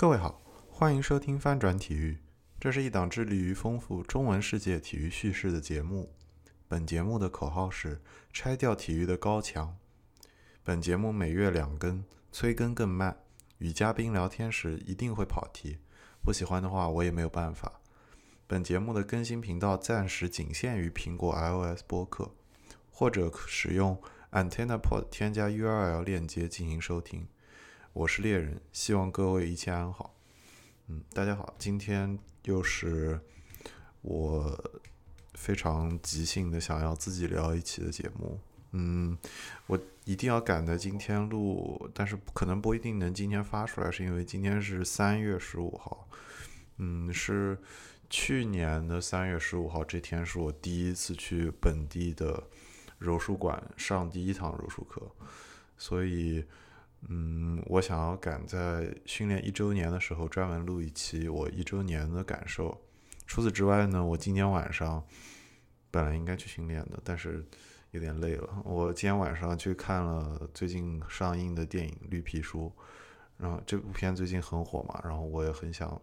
各位好，欢迎收听翻转体育，这是一档致力于丰富中文世界体育叙事的节目。本节目的口号是“拆掉体育的高墙”。本节目每月两更，催更更慢，与嘉宾聊天时一定会跑题，不喜欢的话我也没有办法。本节目的更新频道暂时仅限于苹果 iOS 播客，或者使用 AntennaPod 添加 URL 链接进行收听。我是猎人，希望各位一切安好。嗯，大家好，今天又是我非常即兴的想要自己聊一期的节目。嗯，我一定要赶在今天录，但是可能不一定能今天发出来，是因为今天是三月十五号。嗯，是去年的三月十五号这天是我第一次去本地的柔术馆上第一堂柔术课，所以。嗯，我想要赶在训练一周年的时候专门录一期我一周年的感受。除此之外呢，我今天晚上本来应该去训练的，但是有点累了。我今天晚上去看了最近上映的电影《绿皮书》，然后这部片最近很火嘛，然后我也很想，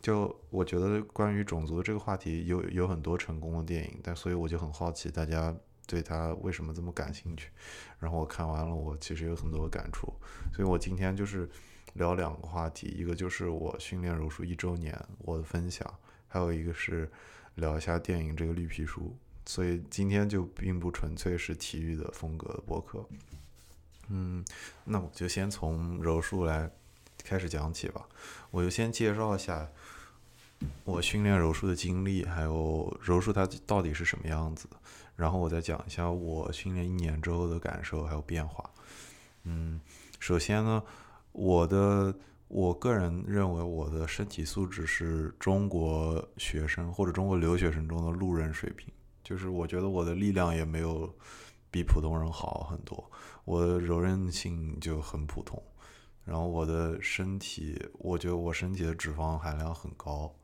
就我觉得关于种族这个话题有有很多成功的电影，但所以我就很好奇大家。对他为什么这么感兴趣？然后我看完了，我其实有很多感触，所以我今天就是聊两个话题，一个就是我训练柔术一周年我的分享，还有一个是聊一下电影这个绿皮书。所以今天就并不纯粹是体育的风格的博客。嗯，那我就先从柔术来开始讲起吧。我就先介绍一下我训练柔术的经历，还有柔术它到底是什么样子。然后我再讲一下我训练一年之后的感受还有变化。嗯，首先呢，我的我个人认为我的身体素质是中国学生或者中国留学生中的路人水平，就是我觉得我的力量也没有比普通人好很多，我的柔韧性就很普通，然后我的身体，我觉得我身体的脂肪含量很高，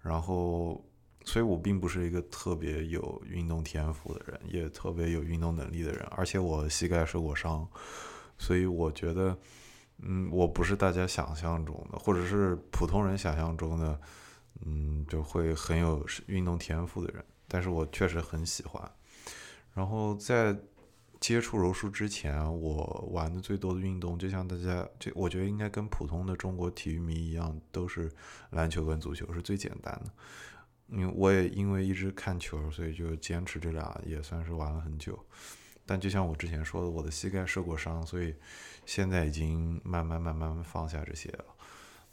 然后。所以我并不是一个特别有运动天赋的人，也特别有运动能力的人，而且我膝盖受过伤，所以我觉得，嗯，我不是大家想象中的，或者是普通人想象中的，嗯，就会很有运动天赋的人。但是我确实很喜欢。然后在接触柔术之前，我玩的最多的运动，就像大家，就我觉得应该跟普通的中国体育迷一样，都是篮球跟足球，是最简单的。因为我也因为一直看球，所以就坚持这俩，也算是玩了很久。但就像我之前说的，我的膝盖受过伤，所以现在已经慢慢慢慢放下这些了。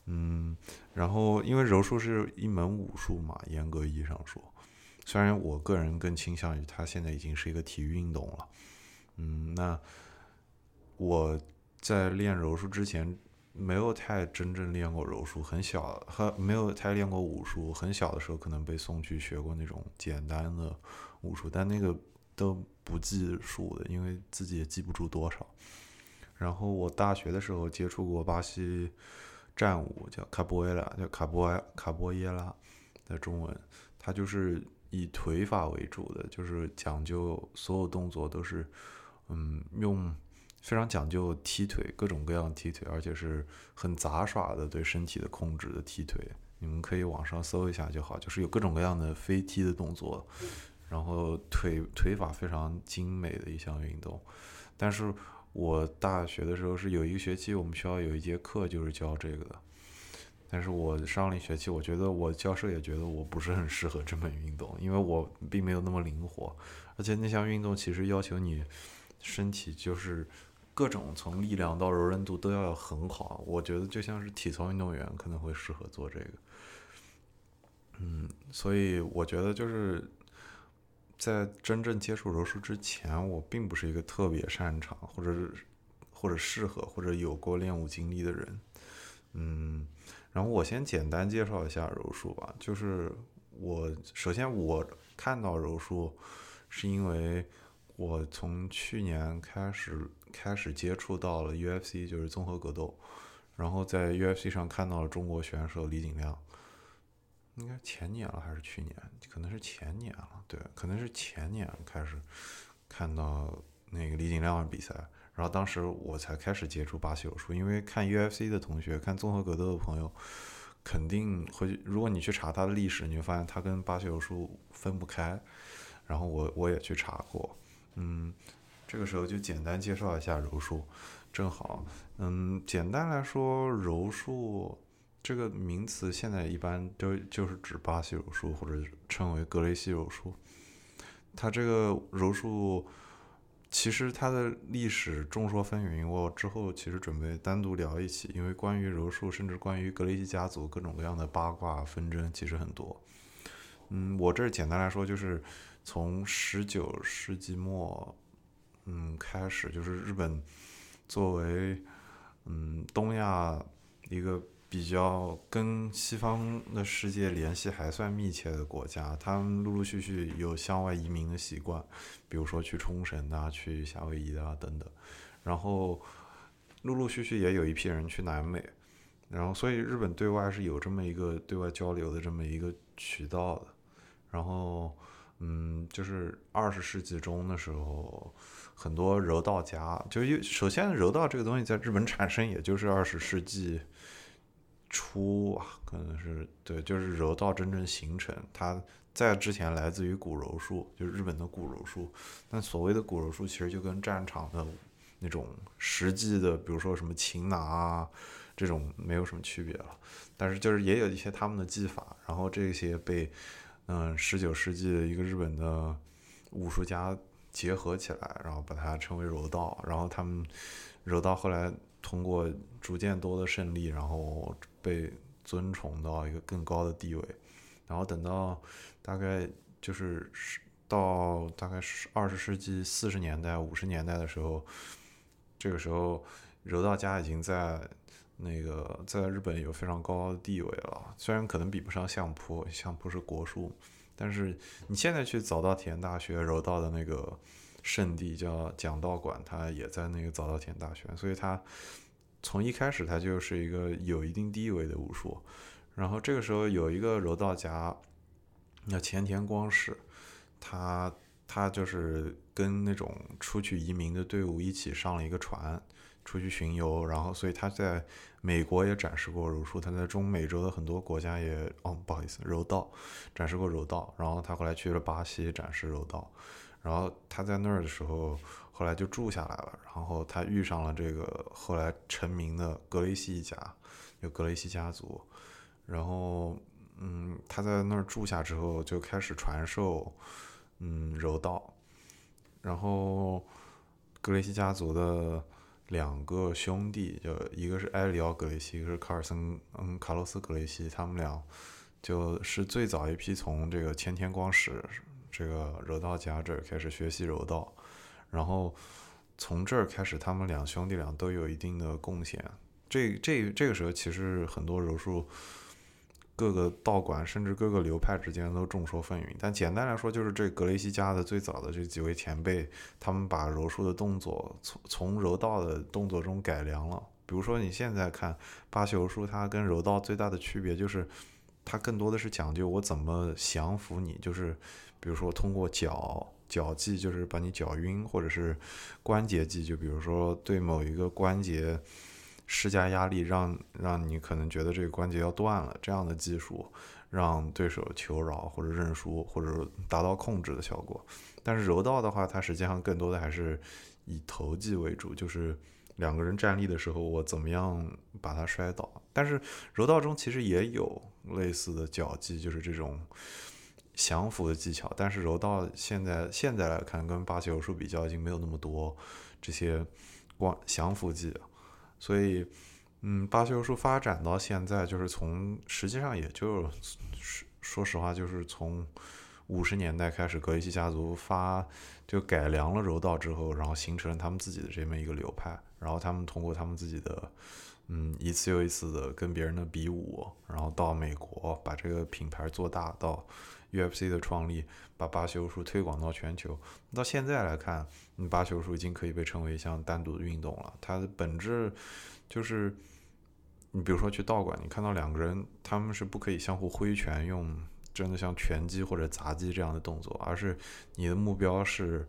嗯，然后因为柔术是一门武术嘛，严格意义上说，虽然我个人更倾向于它现在已经是一个体育运动了。嗯，那我在练柔术之前。没有太真正练过柔术，很小和没有太练过武术。很小的时候可能被送去学过那种简单的武术，但那个都不计数的，因为自己也记不住多少。然后我大学的时候接触过巴西战舞，叫卡波耶拉，叫卡波卡波耶拉的中文，它就是以腿法为主的，就是讲究所有动作都是嗯用。非常讲究踢腿，各种各样踢腿，而且是很杂耍的对身体的控制的踢腿。你们可以网上搜一下就好，就是有各种各样的飞踢的动作，然后腿腿法非常精美的一项运动。但是我大学的时候是有一个学期，我们学校有一节课就是教这个的。但是我上了一学期，我觉得我教授也觉得我不是很适合这门运动，因为我并没有那么灵活，而且那项运动其实要求你身体就是。各种从力量到柔韧度都要很好，我觉得就像是体操运动员可能会适合做这个。嗯，所以我觉得就是在真正接触柔术之前，我并不是一个特别擅长，或者或者适合或者有过练武经历的人。嗯，然后我先简单介绍一下柔术吧，就是我首先我看到柔术是因为。我从去年开始开始接触到了 UFC，就是综合格斗，然后在 UFC 上看到了中国选手李景亮，应该前年了还是去年？可能是前年了，对，可能是前年开始看到那个李景亮的比赛，然后当时我才开始接触巴西柔术，因为看 UFC 的同学，看综合格斗的朋友，肯定会，如果你去查它的历史，你会发现它跟巴西柔术分不开。然后我我也去查过，嗯，这个时候就简单介绍一下柔术，正好，嗯，简单来说，柔术这个名词现在一般都就是指巴西柔术或者称为格雷西柔术。它这个柔术其实它的历史众说纷纭，我之后其实准备单独聊一期，因为关于柔术，甚至关于格雷西家族各种各样的八卦纷争其实很多。嗯，我这儿简单来说就是从十九世纪末，嗯开始，就是日本作为嗯东亚一个。比较跟西方的世界联系还算密切的国家，他们陆陆续续有向外移民的习惯，比如说去冲绳啊、去夏威夷啊等等，然后陆陆续续也有一批人去南美，然后所以日本对外是有这么一个对外交流的这么一个渠道的，然后嗯，就是二十世纪中的时候，很多柔道家，就首先柔道这个东西在日本产生，也就是二十世纪。初啊，可能是对，就是柔道真正形成，它在之前来自于古柔术，就是日本的古柔术。但所谓的古柔术，其实就跟战场的那种实际的，比如说什么擒拿啊这种没有什么区别了。但是就是也有一些他们的技法，然后这些被嗯十九世纪的一个日本的武术家结合起来，然后把它称为柔道。然后他们柔道后来通过逐渐多的胜利，然后被尊崇到一个更高的地位，然后等到大概就是到大概是二十世纪四十年代、五十年代的时候，这个时候柔道家已经在那个在日本有非常高的地位了。虽然可能比不上相扑，相扑是国术，但是你现在去早稻田大学柔道的那个圣地叫讲道馆，它也在那个早稻田大学，所以它。从一开始，它就是一个有一定地位的武术。然后这个时候有一个柔道家，那前田光史，他他就是跟那种出去移民的队伍一起上了一个船，出去巡游。然后，所以他在美国也展示过柔术，他在中美洲的很多国家也，哦，不好意思，柔道展示过柔道。然后他后来去了巴西展示柔道。然后他在那儿的时候。后来就住下来了，然后他遇上了这个后来成名的格雷西一家，就格雷西家族。然后，嗯，他在那儿住下之后，就开始传授，嗯，柔道。然后，格雷西家族的两个兄弟，就一个是埃里奥·格雷西，一个是卡尔森，嗯，卡洛斯·格雷西，他们俩就是最早一批从这个千天光史这个柔道家这儿开始学习柔道。然后从这儿开始，他们两兄弟俩都有一定的贡献。这这这个时候，其实很多柔术各个道馆，甚至各个流派之间都众说纷纭。但简单来说，就是这格雷西家的最早的这几位前辈，他们把柔术的动作从从柔道的动作中改良了。比如说你现在看巴西柔术，它跟柔道最大的区别就是，它更多的是讲究我怎么降服你，就是比如说通过脚。脚技就是把你脚晕，或者是关节技，就比如说对某一个关节施加压力，让让你可能觉得这个关节要断了，这样的技术让对手求饶或者认输，或者达到控制的效果。但是柔道的话，它实际上更多的还是以投技为主，就是两个人站立的时候，我怎么样把他摔倒。但是柔道中其实也有类似的脚技，就是这种。降服的技巧，但是柔道现在现在来看，跟巴西柔术比较，已经没有那么多这些光降服技，所以，嗯，巴西柔术发展到现在，就是从实际上也就是说实话，就是从五十年代开始，格雷西家族发就改良了柔道之后，然后形成了他们自己的这么一个流派，然后他们通过他们自己的，嗯，一次又一次的跟别人的比武，然后到美国把这个品牌做大到。UFC 的创立把巴西柔术推广到全球，到现在来看，八球术已经可以被称为一项单独的运动了。它的本质就是，你比如说去道馆，你看到两个人，他们是不可以相互挥拳，用真的像拳击或者砸击这样的动作，而是你的目标是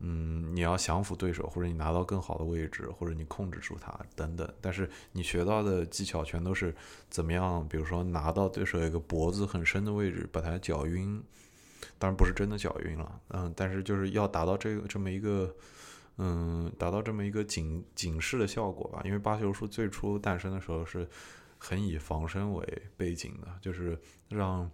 嗯，你要降服对手，或者你拿到更好的位置，或者你控制住他等等。但是你学到的技巧全都是怎么样，比如说拿到对手一个脖子很深的位置，把他搅晕。当然不是真的搅晕了，嗯，但是就是要达到这个这么一个，嗯，达到这么一个警警示的效果吧。因为巴西柔术最初诞生的时候是很以防身为背景的，就是让。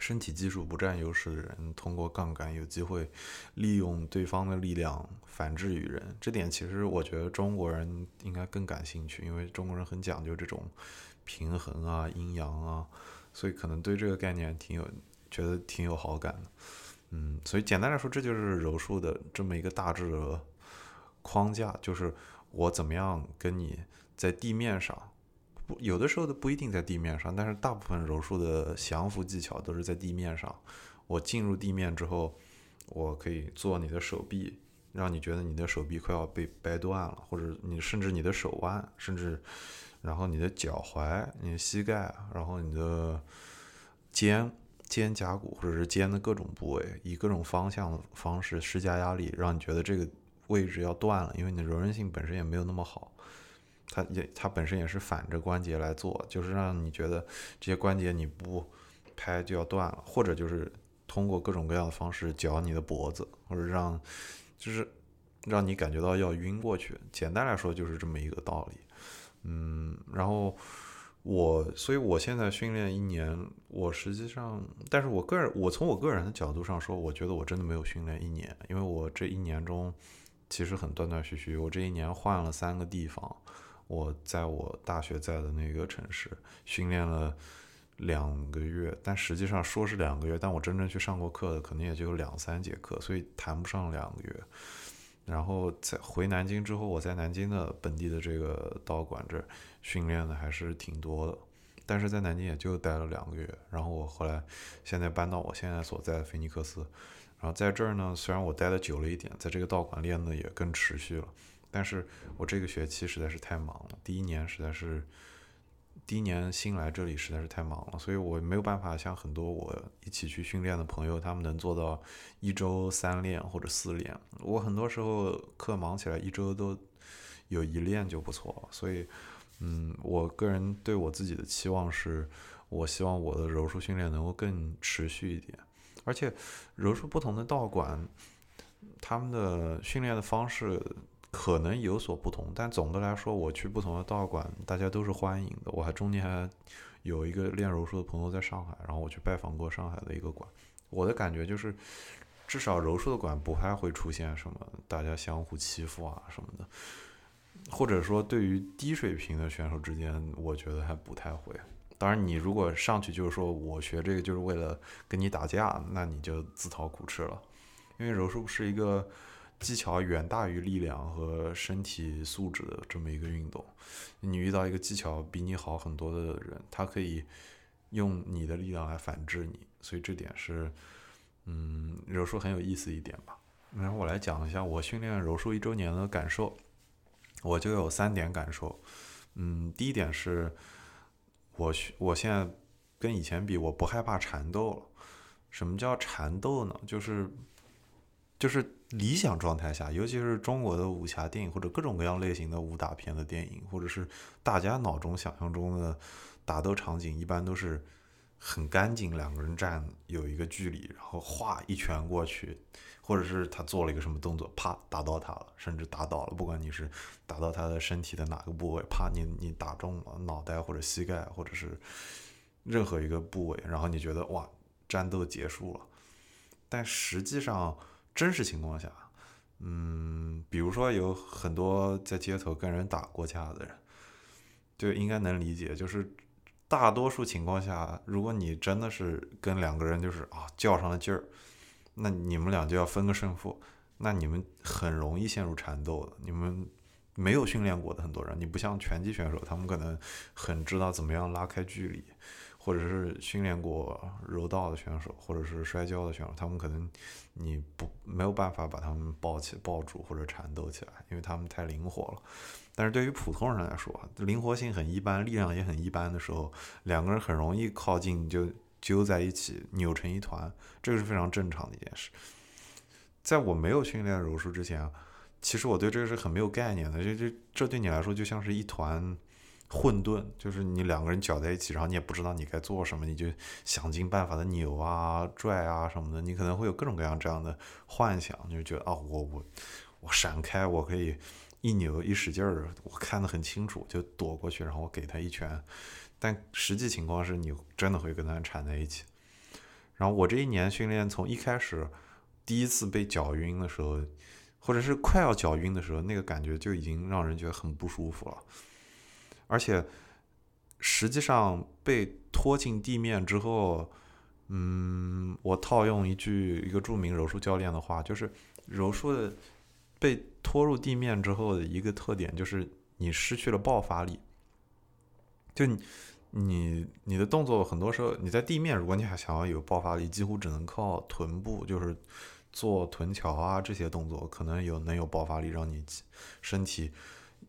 身体技术不占优势的人，通过杠杆有机会利用对方的力量反制于人。这点其实我觉得中国人应该更感兴趣，因为中国人很讲究这种平衡啊、阴阳啊，所以可能对这个概念挺有觉得挺有好感的。嗯，所以简单来说，这就是柔术的这么一个大致的框架，就是我怎么样跟你在地面上。不有的时候都不一定在地面上，但是大部分柔术的降服技巧都是在地面上。我进入地面之后，我可以做你的手臂，让你觉得你的手臂快要被掰断了，或者你甚至你的手腕，甚至然后你的脚踝、你的膝盖，然后你的肩、肩胛骨或者是肩的各种部位，以各种方向的方式施加压力，让你觉得这个位置要断了，因为你的柔韧性本身也没有那么好。它也，它本身也是反着关节来做，就是让你觉得这些关节你不拍就要断了，或者就是通过各种各样的方式绞你的脖子，或者让就是让你感觉到要晕过去。简单来说就是这么一个道理。嗯，然后我，所以我现在训练一年，我实际上，但是我个人，我从我个人的角度上说，我觉得我真的没有训练一年，因为我这一年中其实很断断续续，我这一年换了三个地方。我在我大学在的那个城市训练了两个月，但实际上说是两个月，但我真正去上过课的可能也就两三节课，所以谈不上两个月。然后在回南京之后，我在南京的本地的这个道馆这儿训练的还是挺多的，但是在南京也就待了两个月。然后我后来现在搬到我现在所在的菲尼克斯，然后在这儿呢，虽然我待的久了一点，在这个道馆练的也更持续了。但是我这个学期实在是太忙了，第一年实在是，第一年新来这里实在是太忙了，所以我没有办法像很多我一起去训练的朋友，他们能做到一周三练或者四练。我很多时候课忙起来，一周都有一练就不错了。所以，嗯，我个人对我自己的期望是，我希望我的柔术训练能够更持续一点，而且柔术不同的道馆，他们的训练的方式。可能有所不同，但总的来说，我去不同的道馆，大家都是欢迎的。我还中间还有一个练柔术的朋友在上海，然后我去拜访过上海的一个馆。我的感觉就是，至少柔术的馆不太会出现什么大家相互欺负啊什么的，或者说对于低水平的选手之间，我觉得还不太会。当然，你如果上去就是说我学这个就是为了跟你打架，那你就自讨苦吃了，因为柔术是一个。技巧远大于力量和身体素质的这么一个运动，你遇到一个技巧比你好很多的人，他可以用你的力量来反制你，所以这点是，嗯，柔术很有意思一点吧。然后我来讲一下我训练柔术一周年的感受，我就有三点感受。嗯，第一点是，我我现在跟以前比，我不害怕缠斗了。什么叫缠斗呢？就是。就是理想状态下，尤其是中国的武侠电影或者各种各样类型的武打片的电影，或者是大家脑中想象中的打斗场景，一般都是很干净，两个人站有一个距离，然后哗一拳过去，或者是他做了一个什么动作，啪打到他了，甚至打倒了。不管你是打到他的身体的哪个部位，啪你你打中了脑袋或者膝盖或者是任何一个部位，然后你觉得哇战斗结束了，但实际上。真实情况下，嗯，比如说有很多在街头跟人打过架的人，就应该能理解，就是大多数情况下，如果你真的是跟两个人就是啊较上了劲儿，那你们俩就要分个胜负，那你们很容易陷入缠斗的。你们没有训练过的很多人，你不像拳击选手，他们可能很知道怎么样拉开距离。或者是训练过柔道的选手，或者是摔跤的选手，他们可能你不没有办法把他们抱起、抱住或者缠斗起来，因为他们太灵活了。但是对于普通人来说，灵活性很一般，力量也很一般的时候，两个人很容易靠近就揪在一起，扭成一团，这个是非常正常的一件事。在我没有训练柔术之前啊，其实我对这个是很没有概念的。这这这对你来说就像是一团混沌，就是你两个人搅在一起，然后你也不知道你该做什么，你就想尽办法的扭啊、拽啊什么的，你可能会有各种各样这样的幻想，就觉得啊，我我我闪开，我可以一扭一使劲儿，我看得很清楚，就躲过去，然后我给他一拳。但实际情况是你真的会跟他缠在一起。然后我这一年训练，从一开始第一次被搅晕的时候，或者是快要搅晕的时候，那个感觉就已经让人觉得很不舒服了。而且实际上被拖进地面之后，嗯，我套用一句一个著名柔术教练的话，就是柔术的被拖入地面之后的一个特点，就是你失去了爆发力。就你。你的动作很多时候你在地面，如果你还想要有爆发力，几乎只能靠臀部，就是做臀桥啊这些动作，可能有能有爆发力，让你身体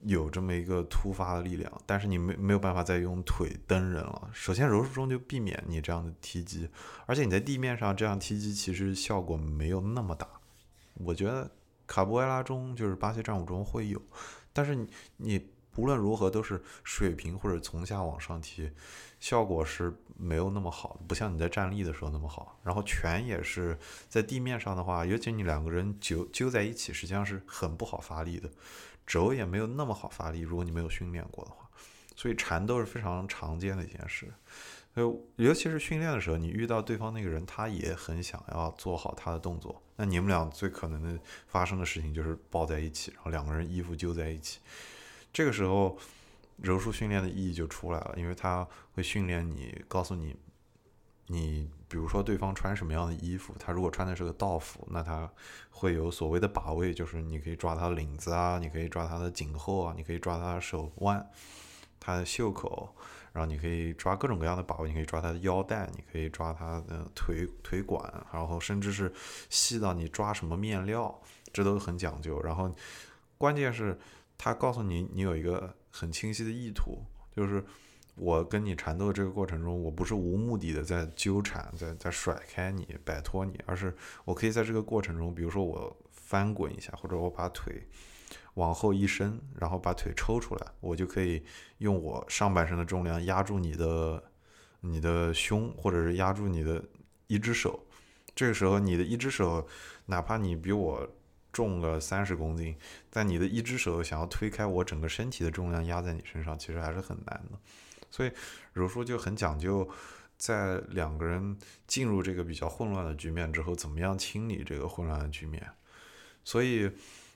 有这么一个突发的力量。但是你没没有办法再用腿蹬人了。首先柔术中就避免你这样的踢击，而且你在地面上这样踢击其实效果没有那么大。我觉得卡布埃拉中就是巴西战舞中会有，但是你。无论如何都是水平或者从下往上提，效果是没有那么好，不像你在站立的时候那么好。然后拳也是在地面上的话，尤其你两个人揪揪在一起，实际上是很不好发力的，肘也没有那么好发力。如果你没有训练过的话，所以缠斗是非常常见的一件事。就尤其是训练的时候，你遇到对方那个人，他也很想要做好他的动作，那你们俩最可能的发生的事情就是抱在一起，然后两个人衣服揪在一起。这个时候，柔术训练的意义就出来了，因为它会训练你，告诉你，你比如说对方穿什么样的衣服，他如果穿的是个道服，那他会有所谓的把位，就是你可以抓他的领子啊，你可以抓他的颈后啊，你可以抓他的手腕、他的袖口，然后你可以抓各种各样的把位，你可以抓他的腰带，你可以抓他的腿腿管，然后甚至是细到你抓什么面料，这都很讲究。然后关键是。他告诉你，你有一个很清晰的意图，就是我跟你缠斗的这个过程中，我不是无目的的在纠缠，在在甩开你、摆脱你，而是我可以在这个过程中，比如说我翻滚一下，或者我把腿往后一伸，然后把腿抽出来，我就可以用我上半身的重量压住你的你的胸，或者是压住你的一只手。这个时候，你的一只手，哪怕你比我。重个三十公斤，在你的一只手想要推开我整个身体的重量压在你身上，其实还是很难的。所以柔术就很讲究，在两个人进入这个比较混乱的局面之后，怎么样清理这个混乱的局面。所以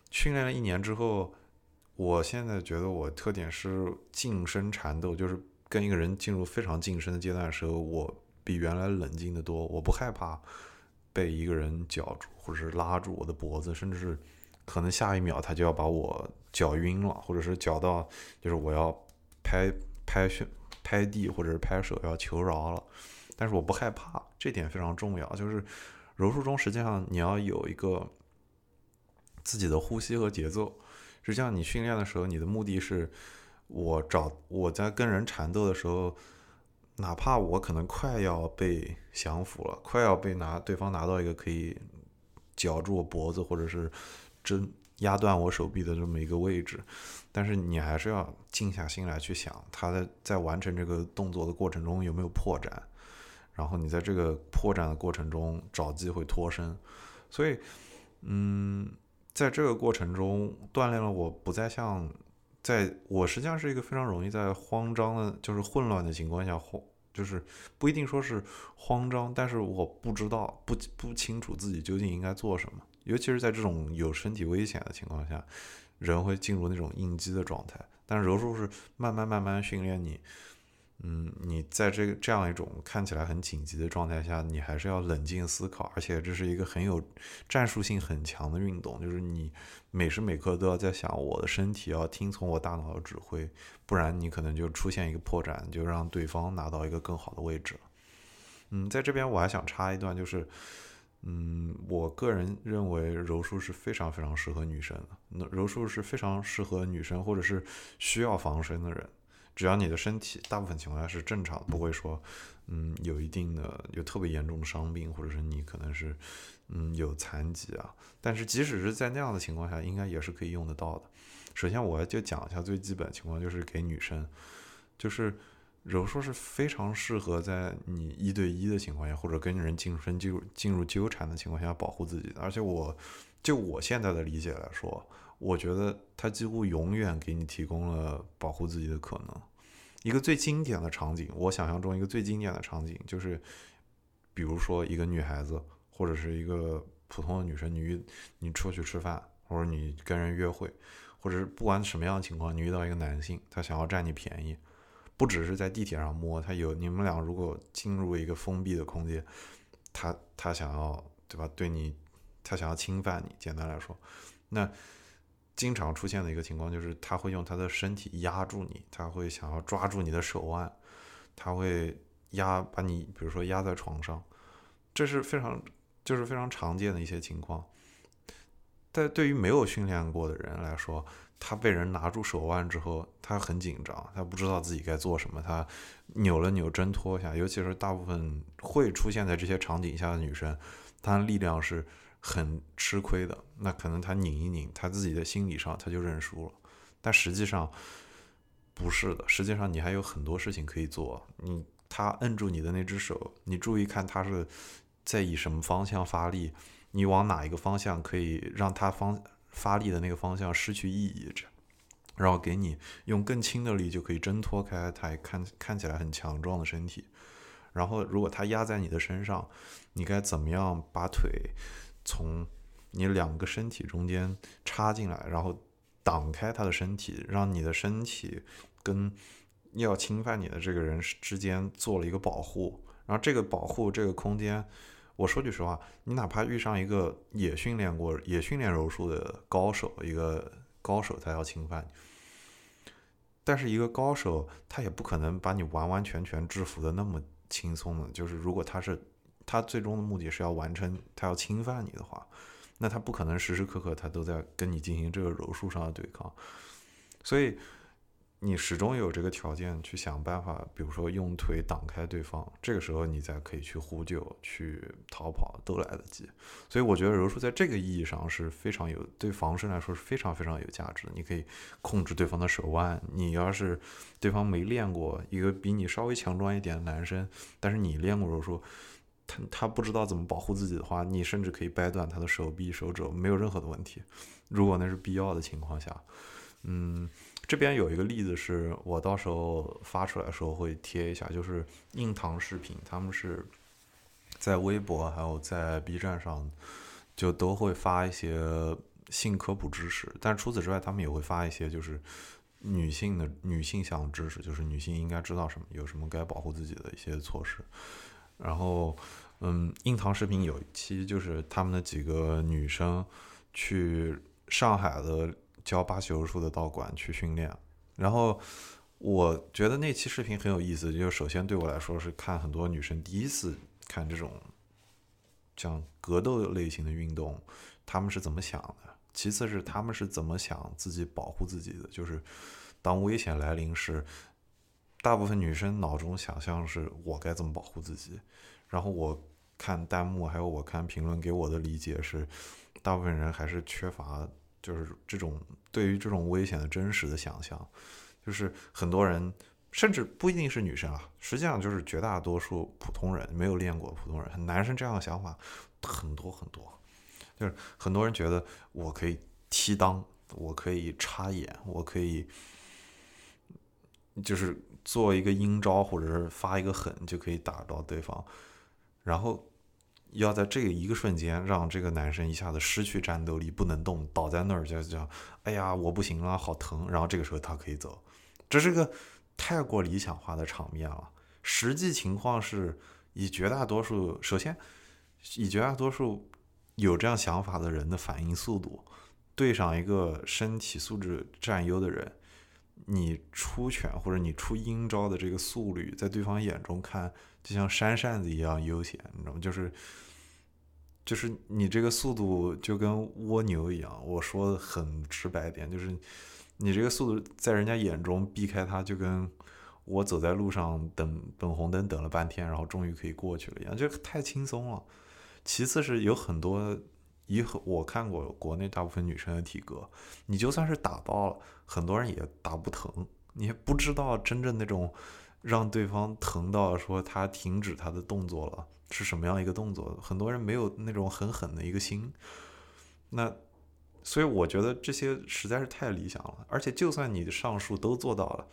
训练了一年之后，我现在觉得我特点是近身缠斗，就是跟一个人进入非常近身的阶段的时候，我比原来冷静的多，我不害怕。被一个人绞住，或者是拉住我的脖子，甚至是可能下一秒他就要把我绞晕了，或者是绞到就是我要拍拍胸拍地，或者是拍手要求饶了。但是我不害怕，这点非常重要。就是柔术中实际上你要有一个自己的呼吸和节奏。实际上你训练的时候，你的目的是我找我在跟人缠斗的时候。哪怕我可能快要被降服了，快要被拿对方拿到一个可以绞住我脖子，或者是针压断我手臂的这么一个位置，但是你还是要静下心来去想，他在在完成这个动作的过程中有没有破绽，然后你在这个破绽的过程中找机会脱身。所以，嗯，在这个过程中锻炼了我不再像。在我实际上是一个非常容易在慌张的，就是混乱的情况下慌，就是不一定说是慌张，但是我不知道不不清楚自己究竟应该做什么，尤其是在这种有身体危险的情况下，人会进入那种应激的状态。但柔术是慢慢慢慢训练你。嗯，你在这个这样一种看起来很紧急的状态下，你还是要冷静思考，而且这是一个很有战术性很强的运动，就是你每时每刻都要在想，我的身体要听从我大脑的指挥，不然你可能就出现一个破绽，就让对方拿到一个更好的位置。嗯，在这边我还想插一段，就是，嗯，我个人认为柔术是非常非常适合女生的，那柔术是非常适合女生或者是需要防身的人。只要你的身体大部分情况下是正常，不会说，嗯，有一定的有特别严重的伤病，或者是你可能是，嗯，有残疾啊。但是即使是在那样的情况下，应该也是可以用得到的。首先，我就讲一下最基本情况，就是给女生，就是柔术是非常适合在你一对一的情况下，或者跟人近身进入进入纠缠的情况下保护自己的。而且，我就我现在的理解来说，我觉得它几乎永远给你提供了保护自己的可能。一个最经典的场景，我想象中一个最经典的场景就是，比如说一个女孩子，或者是一个普通的女生，你你出去吃饭，或者你跟人约会。或者是不管什么样的情况，你遇到一个男性，他想要占你便宜，不只是在地铁上摸，他有你们俩如果进入一个封闭的空间，他他想要对吧？对你，他想要侵犯你。简单来说，那经常出现的一个情况就是他会用他的身体压住你，他会想要抓住你的手腕，他会压把你，比如说压在床上，这是非常就是非常常见的一些情况。但对于没有训练过的人来说，他被人拿住手腕之后，他很紧张，他不知道自己该做什么，他扭了扭挣脱一下，尤其是大部分会出现在这些场景下的女生，她力量是很吃亏的。那可能他拧一拧，他自己的心理上他就认输了。但实际上不是的，实际上你还有很多事情可以做。你他摁住你的那只手，你注意看他是在以什么方向发力。你往哪一个方向可以让他方发力的那个方向失去意义？这，然后给你用更轻的力就可以挣脱开他看看起来很强壮的身体。然后如果他压在你的身上，你该怎么样把腿从你两个身体中间插进来，然后挡开他的身体，让你的身体跟要侵犯你的这个人之间做了一个保护。然后这个保护这个空间。我说句实话，你哪怕遇上一个也训练过、也训练柔术的高手，一个高手他要侵犯你，但是一个高手他也不可能把你完完全全制服的那么轻松的。就是如果他是他最终的目的是要完成他要侵犯你的话，那他不可能时时刻刻他都在跟你进行这个柔术上的对抗，所以。你始终有这个条件去想办法，比如说用腿挡开对方，这个时候你才可以去呼救、去逃跑都来得及。所以我觉得柔术在这个意义上是非常有对防身来说是非常非常有价值的。你可以控制对方的手腕，你要是对方没练过，一个比你稍微强壮一点的男生，但是你练过柔术，他他不知道怎么保护自己的话，你甚至可以掰断他的手臂、手肘，没有任何的问题。如果那是必要的情况下，嗯。这边有一个例子，是我到时候发出来的时候会贴一下，就是硬糖视频，他们是在微博还有在 B 站上就都会发一些性科普知识，但除此之外，他们也会发一些就是女性的女性向知识，就是女性应该知道什么，有什么该保护自己的一些措施。然后，嗯，硬糖视频有一期就是他们的几个女生去上海的。教巴西柔术的道馆去训练，然后我觉得那期视频很有意思。就首先对我来说是看很多女生第一次看这种像格斗类型的运动，她们是怎么想的？其次是她们是怎么想自己保护自己的？就是当危险来临时，大部分女生脑中想象是我该怎么保护自己。然后我看弹幕还有我看评论给我的理解是，大部分人还是缺乏。就是这种对于这种危险的真实的想象，就是很多人甚至不一定是女生啊，实际上就是绝大多数普通人没有练过普通人，男生这样的想法很多很多，就是很多人觉得我可以踢裆，我可以插眼，我可以就是做一个阴招或者是发一个狠就可以打到对方，然后。要在这个一个瞬间让这个男生一下子失去战斗力，不能动，倒在那儿就叫“哎呀，我不行了，好疼”。然后这个时候他可以走，这是个太过理想化的场面了。实际情况是以绝大多数，首先以绝大多数有这样想法的人的反应速度，对上一个身体素质占优的人，你出拳或者你出阴招的这个速率，在对方眼中看就像扇扇子一样悠闲，你知道吗？就是。就是你这个速度就跟蜗牛一样，我说的很直白点，就是你这个速度在人家眼中避开它，就跟我走在路上等等红灯等了半天，然后终于可以过去了一样，就太轻松了。其次是有很多，以我看过国内大部分女生的体格，你就算是打爆了，很多人也打不疼，你也不知道真正那种让对方疼到说他停止他的动作了是什么样一个动作，很多人没有那种很狠的一个心，那。所以我觉得这些实在是太理想了，而且就算你上述都做到了，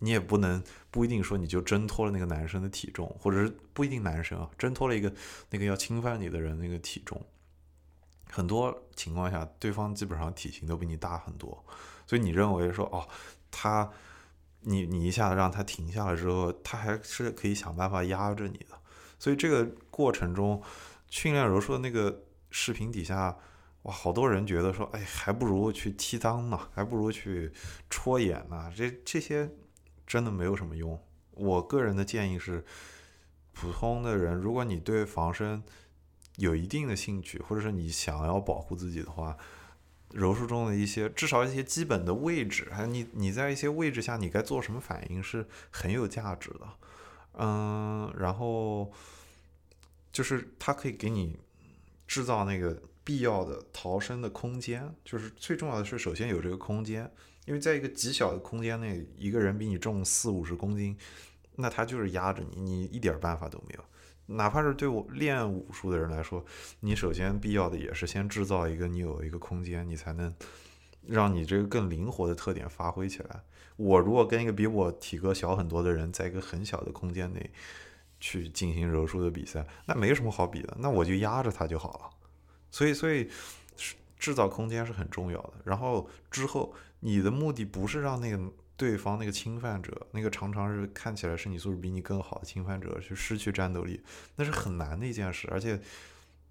你也不能不一定说你就挣脱了那个男生的体重，或者是不一定男生啊，挣脱了一个那个要侵犯你的人那个体重。很多情况下，对方基本上体型都比你大很多，所以你认为说哦，他你你一下子让他停下来之后，他还是可以想办法压着你的。所以这个过程中，训练柔术的那个视频底下。哇，好多人觉得说，哎，还不如去踢裆呢，还不如去戳眼呢，这这些真的没有什么用。我个人的建议是，普通的人，如果你对防身有一定的兴趣，或者是你想要保护自己的话，柔术中的一些至少一些基本的位置，还有你你在一些位置下你该做什么反应是很有价值的。嗯，然后就是它可以给你制造那个。必要的逃生的空间，就是最重要的是，首先有这个空间，因为在一个极小的空间内，一个人比你重四五十公斤，那他就是压着你，你一点办法都没有。哪怕是对我练武术的人来说，你首先必要的也是先制造一个你有一个空间，你才能让你这个更灵活的特点发挥起来。我如果跟一个比我体格小很多的人，在一个很小的空间内去进行柔术的比赛，那没什么好比的，那我就压着他就好了。所以，所以制造空间是很重要的。然后之后，你的目的不是让那个对方那个侵犯者，那个常常是看起来身体素质比你更好的侵犯者去失去战斗力，那是很难的一件事。而且，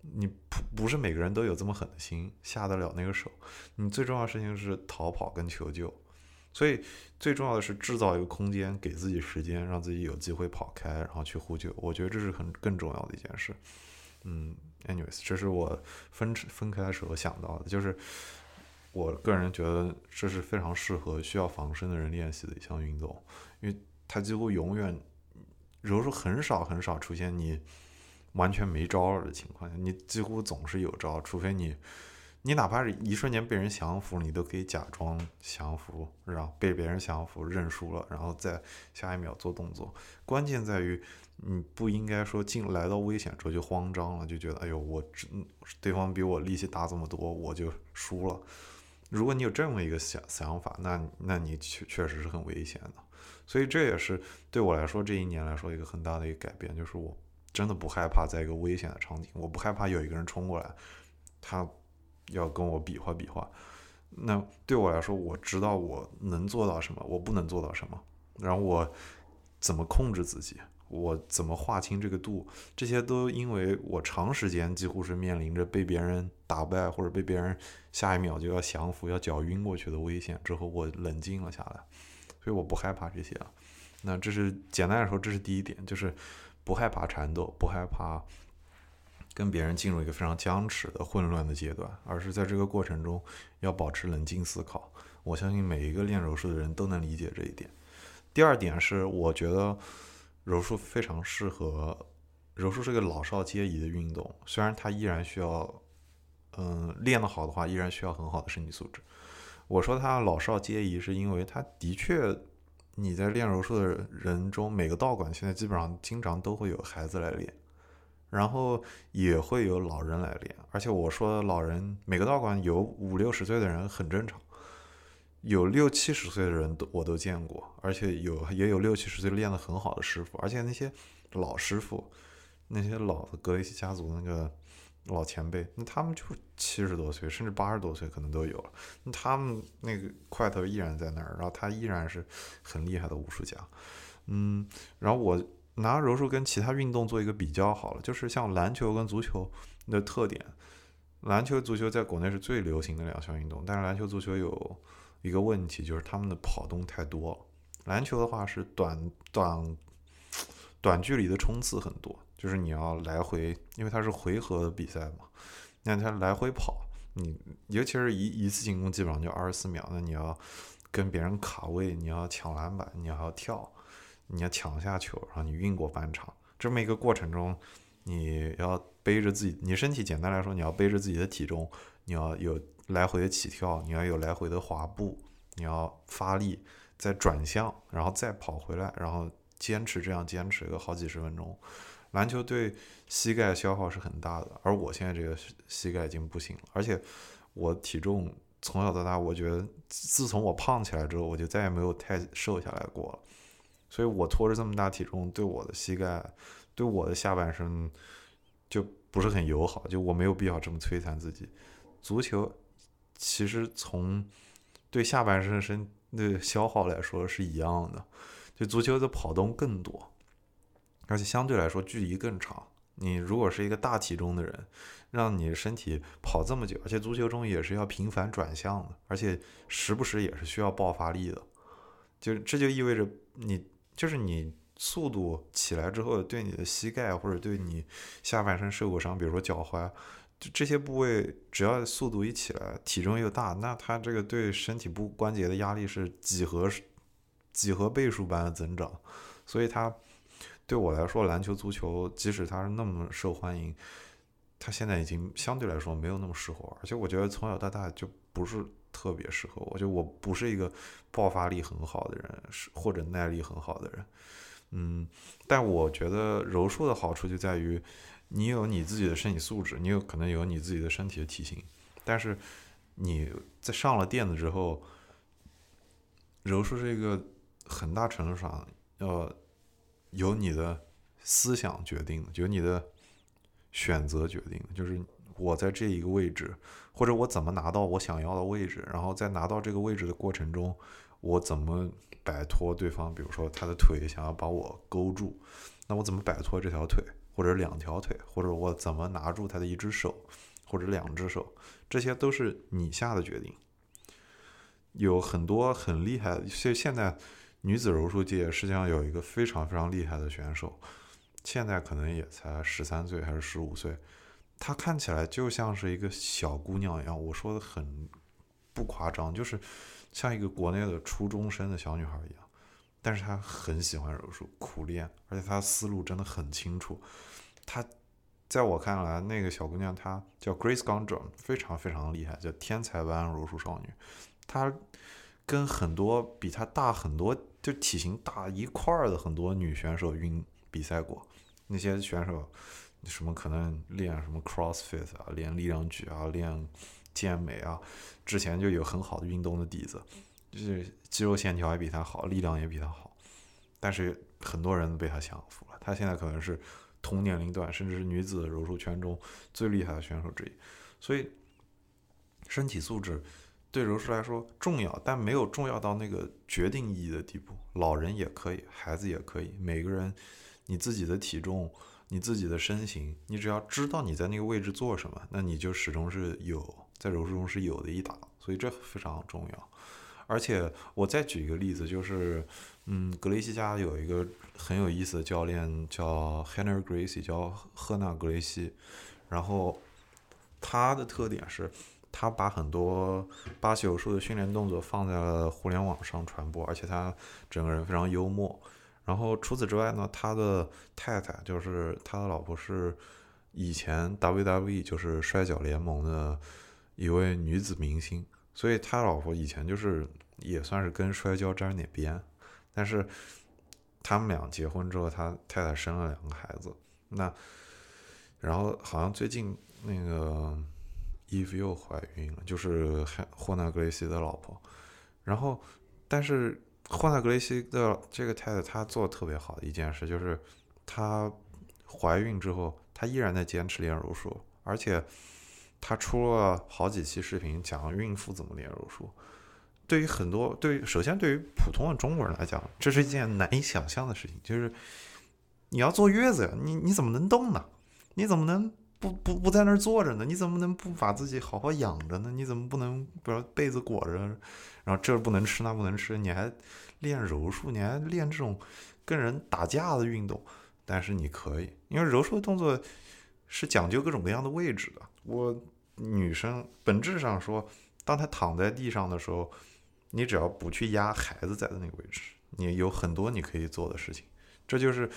你不不是每个人都有这么狠的心，下得了那个手。你最重要的事情是逃跑跟求救。所以，最重要的是制造一个空间，给自己时间，让自己有机会跑开，然后去呼救。我觉得这是很更重要的一件事。嗯。anyways，这是我分分开的时候想到的，就是我个人觉得这是非常适合需要防身的人练习的一项运动，因为它几乎永远柔术很少很少出现你完全没招了的情况下，你几乎总是有招，除非你你哪怕是一瞬间被人降服，你都可以假装降服，然后被别人降服认输了，然后再下一秒做动作，关键在于。你不应该说进来到危险之后就慌张了，就觉得哎呦，我这对方比我力气大这么多，我就输了。如果你有这么一个想想法，那那你确确实是很危险的。所以这也是对我来说这一年来说一个很大的一个改变，就是我真的不害怕在一个危险的场景，我不害怕有一个人冲过来，他要跟我比划比划。那对我来说，我知道我能做到什么，我不能做到什么，然后我怎么控制自己。我怎么划清这个度？这些都因为我长时间几乎是面临着被别人打败，或者被别人下一秒就要降服、要脚晕过去的危险。之后我冷静了下来，所以我不害怕这些了。那这是简单来说，这是第一点，就是不害怕缠斗，不害怕跟别人进入一个非常僵持的混乱的阶段，而是在这个过程中要保持冷静思考。我相信每一个练柔术的人都能理解这一点。第二点是，我觉得。柔术非常适合，柔术是个老少皆宜的运动。虽然它依然需要，嗯，练得好的话，依然需要很好的身体素质。我说它老少皆宜，是因为它的确，你在练柔术的人中，每个道馆现在基本上经常都会有孩子来练，然后也会有老人来练。而且我说老人，每个道馆有五六十岁的人很正常。有六七十岁的人都我都见过，而且有也有六七十岁练得很好的师傅，而且那些老师傅，那些老的格雷西家族那个老前辈，那他们就七十多岁，甚至八十多岁可能都有了，那他们那个块头依然在那儿，然后他依然是很厉害的武术家，嗯，然后我拿柔术跟其他运动做一个比较好了，就是像篮球跟足球的特点，篮球、足球在国内是最流行的两项运动，但是篮球、足球有。一个问题就是他们的跑动太多。篮球的话是短短短距离的冲刺很多，就是你要来回，因为它是回合的比赛嘛，那它来回跑，你尤其是一一次进攻基本上就二十四秒，那你要跟别人卡位，你要抢篮板，你要跳，你要抢下球，然后你运过半场，这么一个过程中，你要背着自己，你身体简单来说，你要背着自己的体重，你要有来回的起跳，你要有来回的滑步，你要发力，再转向，然后再跑回来，然后坚持这样坚持个好几十分钟。篮球对膝盖消耗是很大的，而我现在这个膝盖已经不行了，而且我体重从小到大，我觉得自从我胖起来之后，我就再也没有太瘦下来过了。所以我拖着这么大体重，对我的膝盖，对我的下半身。就不是很友好，就我没有必要这么摧残自己。足球其实从对下半身身的消耗来说是一样的，就足球的跑动更多，而且相对来说距离更长。你如果是一个大体重的人，让你身体跑这么久，而且足球中也是要频繁转向的，而且时不时也是需要爆发力的，就这就意味着你就是你。速度起来之后，对你的膝盖或者对你下半身受过伤，比如说脚踝，就这些部位，只要速度一起来，体重又大，那它这个对身体部关节的压力是几何几何倍数般的增长。所以它对我来说，篮球、足球，即使它是那么受欢迎，它现在已经相对来说没有那么适合我。而且我觉得从小到大就不是特别适合我，就我不是一个爆发力很好的人，是或者耐力很好的人。嗯，但我觉得柔术的好处就在于，你有你自己的身体素质，你有可能有你自己的身体的体型，但是你在上了垫子之后，柔术是一个很大程度上要由你的思想决定的，由你的选择决定的，就是我在这一个位置，或者我怎么拿到我想要的位置，然后在拿到这个位置的过程中，我怎么。摆脱对方，比如说他的腿想要把我勾住，那我怎么摆脱这条腿，或者两条腿，或者我怎么拿住他的一只手，或者两只手，这些都是你下的决定。有很多很厉害，现现在女子柔术界实际上有一个非常非常厉害的选手，现在可能也才十三岁还是十五岁，她看起来就像是一个小姑娘一样，我说的很不夸张，就是。像一个国内的初中生的小女孩一样，但是她很喜欢柔术，苦练，而且她思路真的很清楚。她在我看来，那个小姑娘她叫 Grace g o n d r a 非常非常厉害，叫天才般柔术少女。她跟很多比她大很多，就体型大一块儿的很多女选手运比赛过。那些选手什么可能练什么 CrossFit 啊，练力量举啊，练。健美啊，之前就有很好的运动的底子，就是肌肉线条也比他好，力量也比他好，但是很多人被他降服了。他现在可能是同年龄段，甚至是女子柔术圈中最厉害的选手之一。所以，身体素质对柔术来说重要，但没有重要到那个决定意义的地步。老人也可以，孩子也可以，每个人你自己的体重。你自己的身形，你只要知道你在那个位置做什么，那你就始终是有在柔术中是有的一打，所以这非常重要。而且我再举一个例子，就是嗯，格雷西家有一个很有意思的教练叫 Henry Gracie，叫赫纳格雷西。然后他的特点是，他把很多巴西柔术的训练动作放在了互联网上传播，而且他整个人非常幽默。然后除此之外呢，他的太太就是他的老婆是以前 WWE 就是摔角联盟的一位女子明星，所以他老婆以前就是也算是跟摔跤沾点边。但是他们俩结婚之后，他太太生了两个孩子，那然后好像最近那个伊芙又怀孕了，就是霍纳格雷西的老婆。然后但是。霍纳格雷西的这个太太，她做特别好的一件事就是，她怀孕之后，她依然在坚持练柔术，而且他出了好几期视频讲孕妇怎么练柔术。对于很多，对于首先对于普通的中国人来讲，这是一件难以想象的事情，就是你要坐月子呀，你你怎么能动呢？你怎么能不不不在那儿坐着呢？你怎么能不把自己好好养着呢？你怎么不能不要被子裹着？然后这不能吃，那不能吃，你还练柔术，你还练这种跟人打架的运动，但是你可以，因为柔术动作是讲究各种各样的位置的。我女生本质上说，当她躺在地上的时候，你只要不去压孩子在的那个位置，你有很多你可以做的事情。这就是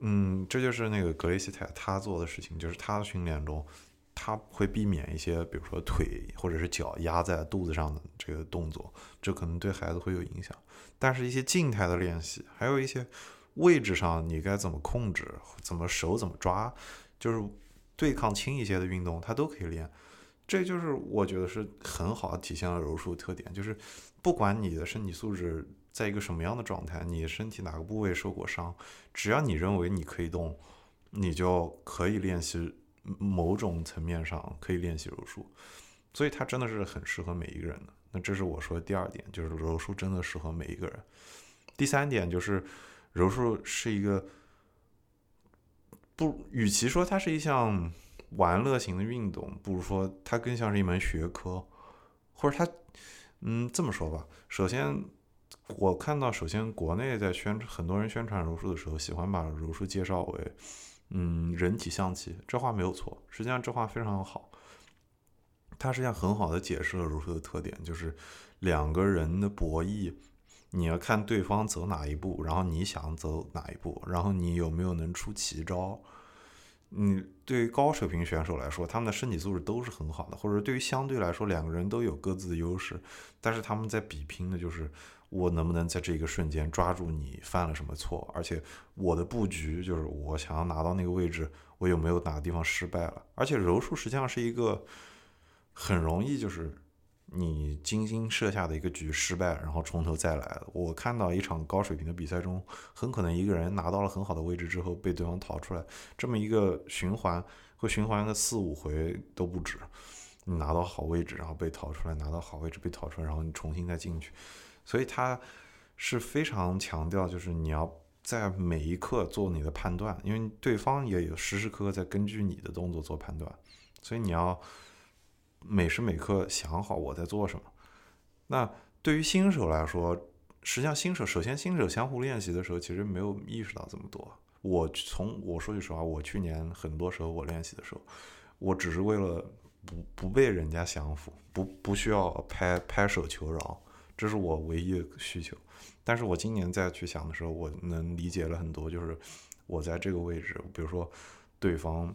嗯，这就是那个格雷西泰他做的事情，就是他训练中，他会避免一些，比如说腿或者是脚压在肚子上的这个动作，这可能对孩子会有影响。但是，一些静态的练习，还有一些位置上你该怎么控制，怎么手怎么抓，就是对抗轻一些的运动，他都可以练。这就是我觉得是很好体现了柔术特点，就是不管你的身体素质在一个什么样的状态，你身体哪个部位受过伤，只要你认为你可以动，你就可以练习某种层面上可以练习柔术，所以它真的是很适合每一个人的。那这是我说的第二点，就是柔术真的适合每一个人。第三点就是柔术是一个不，与其说它是一项。玩乐型的运动，不如说它更像是一门学科，或者它，嗯，这么说吧。首先，我看到，首先国内在宣很多人宣传柔术的时候，喜欢把柔术介绍为，嗯，人体象棋。这话没有错，实际上这话非常好。它实际上很好的解释了柔术的特点，就是两个人的博弈，你要看对方走哪一步，然后你想走哪一步，然后你有没有能出奇招。你，对于高水平选手来说，他们的身体素质都是很好的，或者对于相对来说两个人都有各自的优势，但是他们在比拼的就是我能不能在这个瞬间抓住你犯了什么错，而且我的布局就是我想要拿到那个位置，我有没有哪个地方失败了？而且柔术实际上是一个很容易就是。你精心设下的一个局失败，然后从头再来。我看到一场高水平的比赛中，很可能一个人拿到了很好的位置之后，被对方逃出来，这么一个循环会循环个四五回都不止。你拿到好位置，然后被逃出来，拿到好位置被逃出来，然后你重新再进去。所以他是非常强调，就是你要在每一刻做你的判断，因为对方也有时时刻刻在根据你的动作做判断，所以你要。每时每刻想好我在做什么。那对于新手来说，实际上新手首先新手相互练习的时候，其实没有意识到这么多。我从我说句实话，我去年很多时候我练习的时候，我只是为了不不被人家降服，不不需要拍拍手求饶，这是我唯一的需求。但是我今年再去想的时候，我能理解了很多，就是我在这个位置，比如说对方。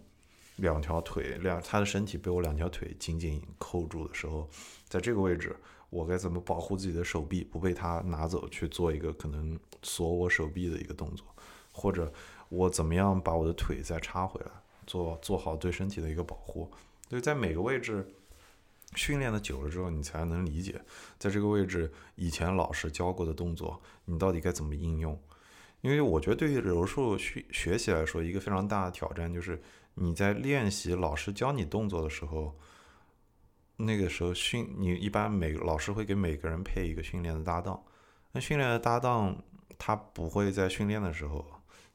两条腿，两他的身体被我两条腿紧紧扣住的时候，在这个位置，我该怎么保护自己的手臂不被他拿走去做一个可能锁我手臂的一个动作，或者我怎么样把我的腿再插回来，做做好对身体的一个保护。所以在每个位置训练的久了之后，你才能理解，在这个位置以前老师教过的动作，你到底该怎么应用。因为我觉得对于柔术学学习来说，一个非常大的挑战就是。你在练习老师教你动作的时候，那个时候训你一般每老师会给每个人配一个训练的搭档。那训练的搭档他不会在训练的时候，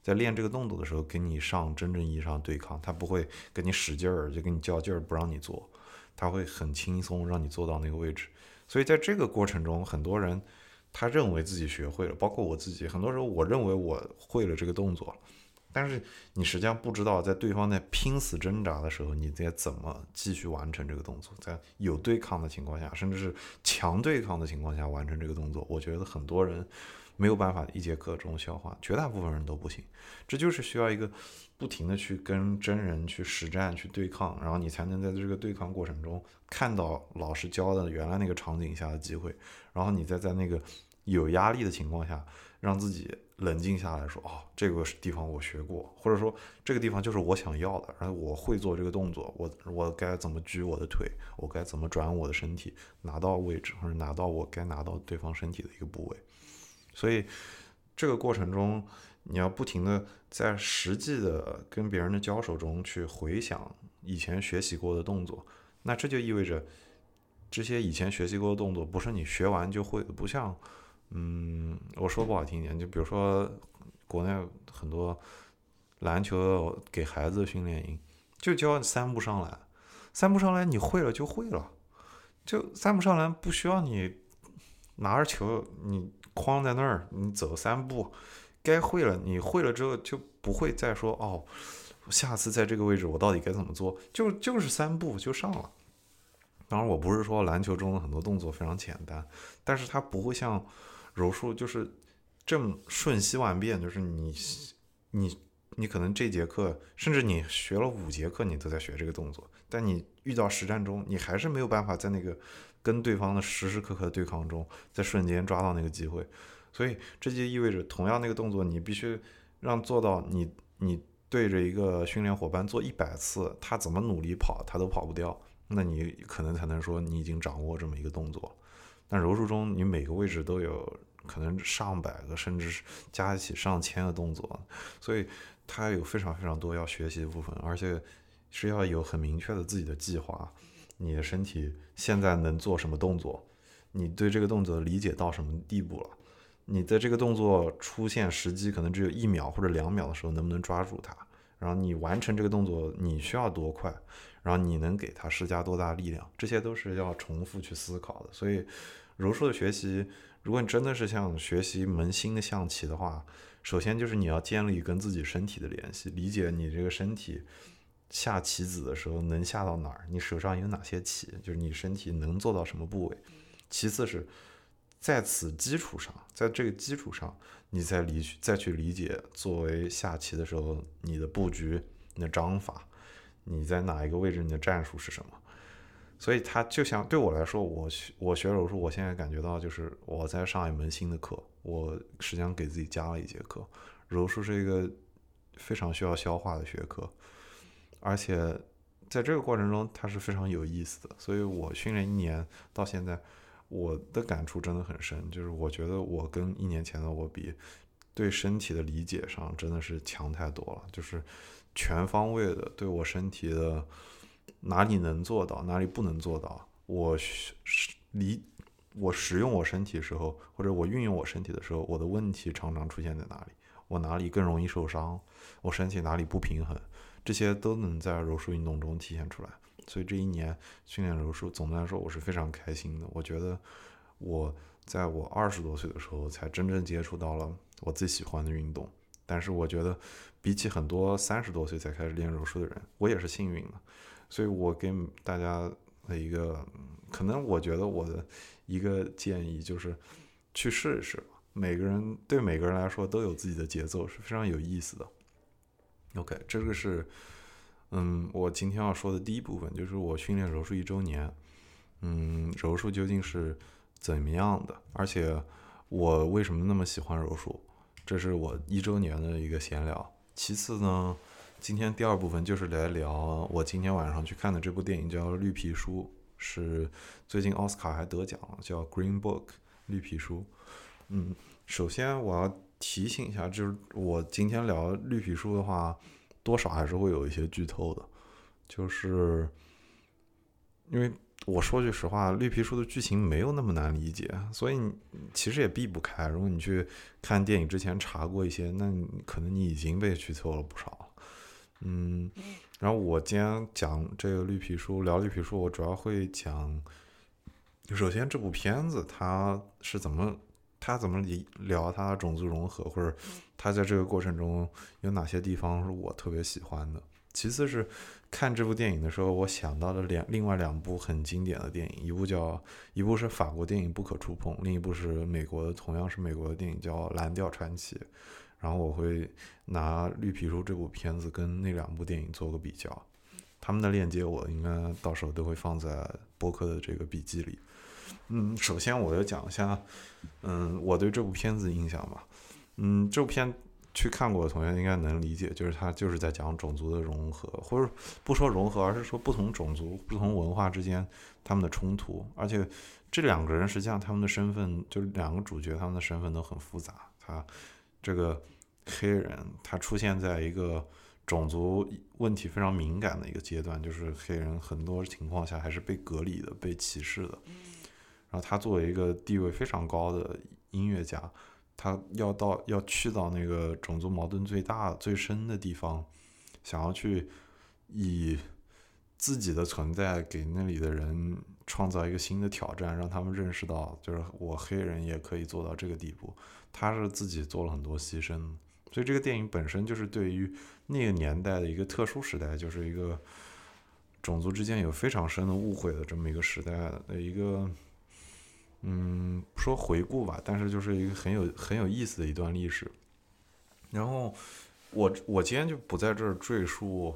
在练这个动作的时候给你上真正意义上对抗，他不会跟你使劲儿就跟你较劲儿不让你做，他会很轻松让你做到那个位置。所以在这个过程中，很多人他认为自己学会了，包括我自己，很多时候我认为我会了这个动作。但是你实际上不知道，在对方在拼死挣扎的时候，你在怎么继续完成这个动作？在有对抗的情况下，甚至是强对抗的情况下完成这个动作，我觉得很多人没有办法一节课中消化，绝大部分人都不行。这就是需要一个不停的去跟真人去实战去对抗，然后你才能在这个对抗过程中看到老师教的原来那个场景下的机会，然后你再在那个有压力的情况下让自己。冷静下来说，哦，这个地方我学过，或者说这个地方就是我想要的，然后我会做这个动作，我我该怎么举我的腿，我该怎么转我的身体，拿到位置或者拿到我该拿到对方身体的一个部位。所以这个过程中，你要不停的在实际的跟别人的交手中去回想以前学习过的动作，那这就意味着这些以前学习过的动作不是你学完就会，不像。嗯，我说不好听一点，就比如说国内很多篮球给孩子训练营，就教三步上篮，三步上篮你会了就会了，就三步上篮不需要你拿着球你框在那儿，你走三步，该会了你会了之后就不会再说哦，下次在这个位置我到底该怎么做，就就是三步就上了。当然我不是说篮球中的很多动作非常简单，但是它不会像。柔术就是这么瞬息万变，就是你你你可能这节课，甚至你学了五节课，你都在学这个动作，但你遇到实战中，你还是没有办法在那个跟对方的时时刻刻对抗中，在瞬间抓到那个机会。所以这就意味着，同样那个动作，你必须让做到你你对着一个训练伙伴做一百次，他怎么努力跑，他都跑不掉，那你可能才能说你已经掌握这么一个动作。但柔术中，你每个位置都有可能上百个，甚至加一起上千个动作，所以它有非常非常多要学习的部分，而且是要有很明确的自己的计划。你的身体现在能做什么动作？你对这个动作理解到什么地步了？你的这个动作出现时机可能只有一秒或者两秒的时候，能不能抓住它？然后你完成这个动作，你需要多快？然后你能给他施加多大力量？这些都是要重复去思考的。所以，柔术的学习，如果你真的是像学习门新的象棋的话，首先就是你要建立跟自己身体的联系，理解你这个身体下棋子的时候能下到哪儿，你手上有哪些棋，就是你身体能做到什么部位。其次是在此基础上，在这个基础上，你再理再去理解作为下棋的时候你的布局、你的章法。你在哪一个位置？你的战术是什么？所以它就像对我来说，我学我学柔术，我现在感觉到就是我在上一门新的课，我实际上给自己加了一节课。柔术是一个非常需要消化的学科，而且在这个过程中，它是非常有意思的。所以我训练一年到现在，我的感触真的很深，就是我觉得我跟一年前的我比，对身体的理解上真的是强太多了，就是。全方位的对我身体的哪里能做到，哪里不能做到，我使理我使用我身体的时候，或者我运用我身体的时候，我的问题常常出现在哪里？我哪里更容易受伤？我身体哪里不平衡？这些都能在柔术运动中体现出来。所以这一年训练柔术，总的来说我是非常开心的。我觉得我在我二十多岁的时候才真正接触到了我最喜欢的运动。但是我觉得，比起很多三十多岁才开始练柔术的人，我也是幸运的。所以我给大家的一个，可能我觉得我的一个建议就是，去试一试吧。每个人对每个人来说都有自己的节奏，是非常有意思的。OK，这个是，嗯，我今天要说的第一部分，就是我训练柔术一周年。嗯，柔术究竟是怎么样的？而且我为什么那么喜欢柔术？这是我一周年的一个闲聊。其次呢，今天第二部分就是来聊我今天晚上去看的这部电影，叫《绿皮书》，是最近奥斯卡还得奖了，叫《Green Book》绿皮书。嗯，首先我要提醒一下，就是我今天聊绿皮书的话，多少还是会有一些剧透的，就是因为。我说句实话，《绿皮书》的剧情没有那么难理解，所以其实也避不开。如果你去看电影之前查过一些，那可能你已经被剧透了不少。嗯，然后我今天讲这个《绿皮书》，聊《绿皮书》，我主要会讲，首先这部片子它是怎么，它怎么聊它的种族融合，或者它在这个过程中有哪些地方是我特别喜欢的。其次是看这部电影的时候，我想到了两另外两部很经典的电影，一部叫一部是法国电影《不可触碰》，另一部是美国的同样是美国的电影叫《蓝调传奇》。然后我会拿《绿皮书》这部片子跟那两部电影做个比较，他们的链接我应该到时候都会放在播客的这个笔记里。嗯，首先我要讲一下，嗯，我对这部片子印象吧。嗯，这部片。去看过的同学应该能理解，就是他就是在讲种族的融合，或者不说融合，而是说不同种族、不同文化之间他们的冲突。而且这两个人实际上他们的身份，就是两个主角他们的身份都很复杂。他这个黑人，他出现在一个种族问题非常敏感的一个阶段，就是黑人很多情况下还是被隔离的、被歧视的。然后他作为一个地位非常高的音乐家。他要到要去到那个种族矛盾最大最深的地方，想要去以自己的存在给那里的人创造一个新的挑战，让他们认识到，就是我黑人也可以做到这个地步。他是自己做了很多牺牲，所以这个电影本身就是对于那个年代的一个特殊时代，就是一个种族之间有非常深的误会的这么一个时代的一个。嗯，说回顾吧，但是就是一个很有很有意思的一段历史。然后，我我今天就不在这儿赘述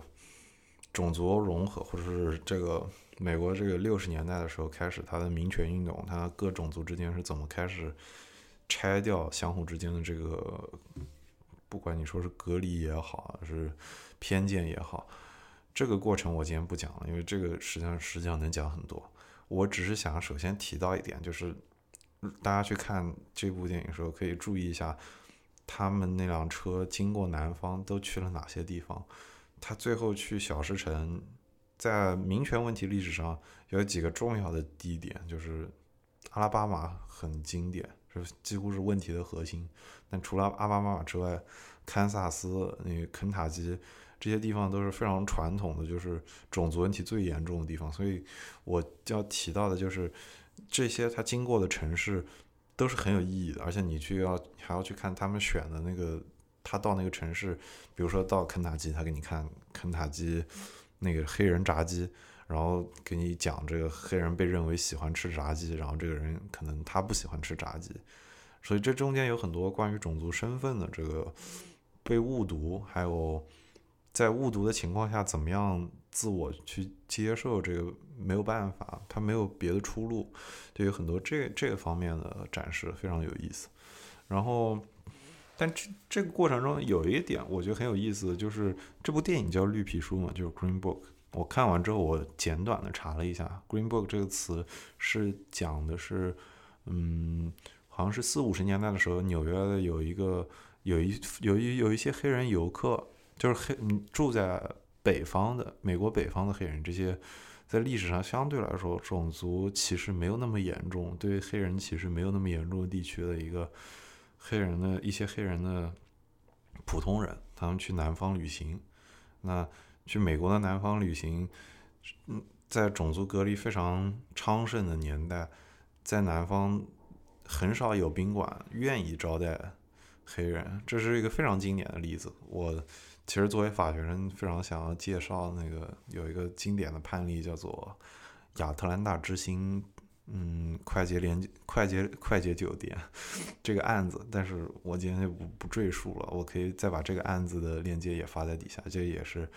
种族融合，或者是这个美国这个六十年代的时候开始它的民权运动，它各种族之间是怎么开始拆掉相互之间的这个，不管你说是隔离也好，是偏见也好，这个过程我今天不讲了，因为这个实际上实际上能讲很多。我只是想首先提到一点，就是大家去看这部电影的时候，可以注意一下。他们那辆车经过南方都去了哪些地方？他最后去小石城，在民权问题历史上有几个重要的地点，就是阿拉巴马很经典，是几乎是问题的核心。但除了阿拉巴马之外，堪萨斯、那个肯塔基这些地方都是非常传统的，就是种族问题最严重的地方。所以我要提到的就是这些他经过的城市。都是很有意义的，而且你去要还要去看他们选的那个，他到那个城市，比如说到肯塔基，他给你看肯塔基那个黑人炸鸡，然后给你讲这个黑人被认为喜欢吃炸鸡，然后这个人可能他不喜欢吃炸鸡，所以这中间有很多关于种族身份的这个被误读，还有在误读的情况下怎么样自我去接受这个。没有办法，他没有别的出路，对于很多这这个方面的展示非常有意思。然后，但这这个过程中有一点我觉得很有意思，就是这部电影叫《绿皮书》嘛，就是 Green Book。我看完之后，我简短的查了一下，Green Book 这个词是讲的是，嗯，好像是四五十年代的时候，纽约的有一个有一有一有一些黑人游客，就是黑住在北方的美国北方的黑人这些。在历史上相对来说，种族歧视没有那么严重，对黑人歧视没有那么严重的地区的一个黑人的一些黑人的普通人，他们去南方旅行，那去美国的南方旅行，嗯，在种族隔离非常昌盛的年代，在南方很少有宾馆愿意招待黑人，这是一个非常经典的例子。我。其实作为法学生，非常想要介绍那个有一个经典的判例，叫做亚特兰大之星，嗯，快捷连快捷快捷酒店这个案子。但是我今天就不不赘述了，我可以再把这个案子的链接也发在底下。这也是，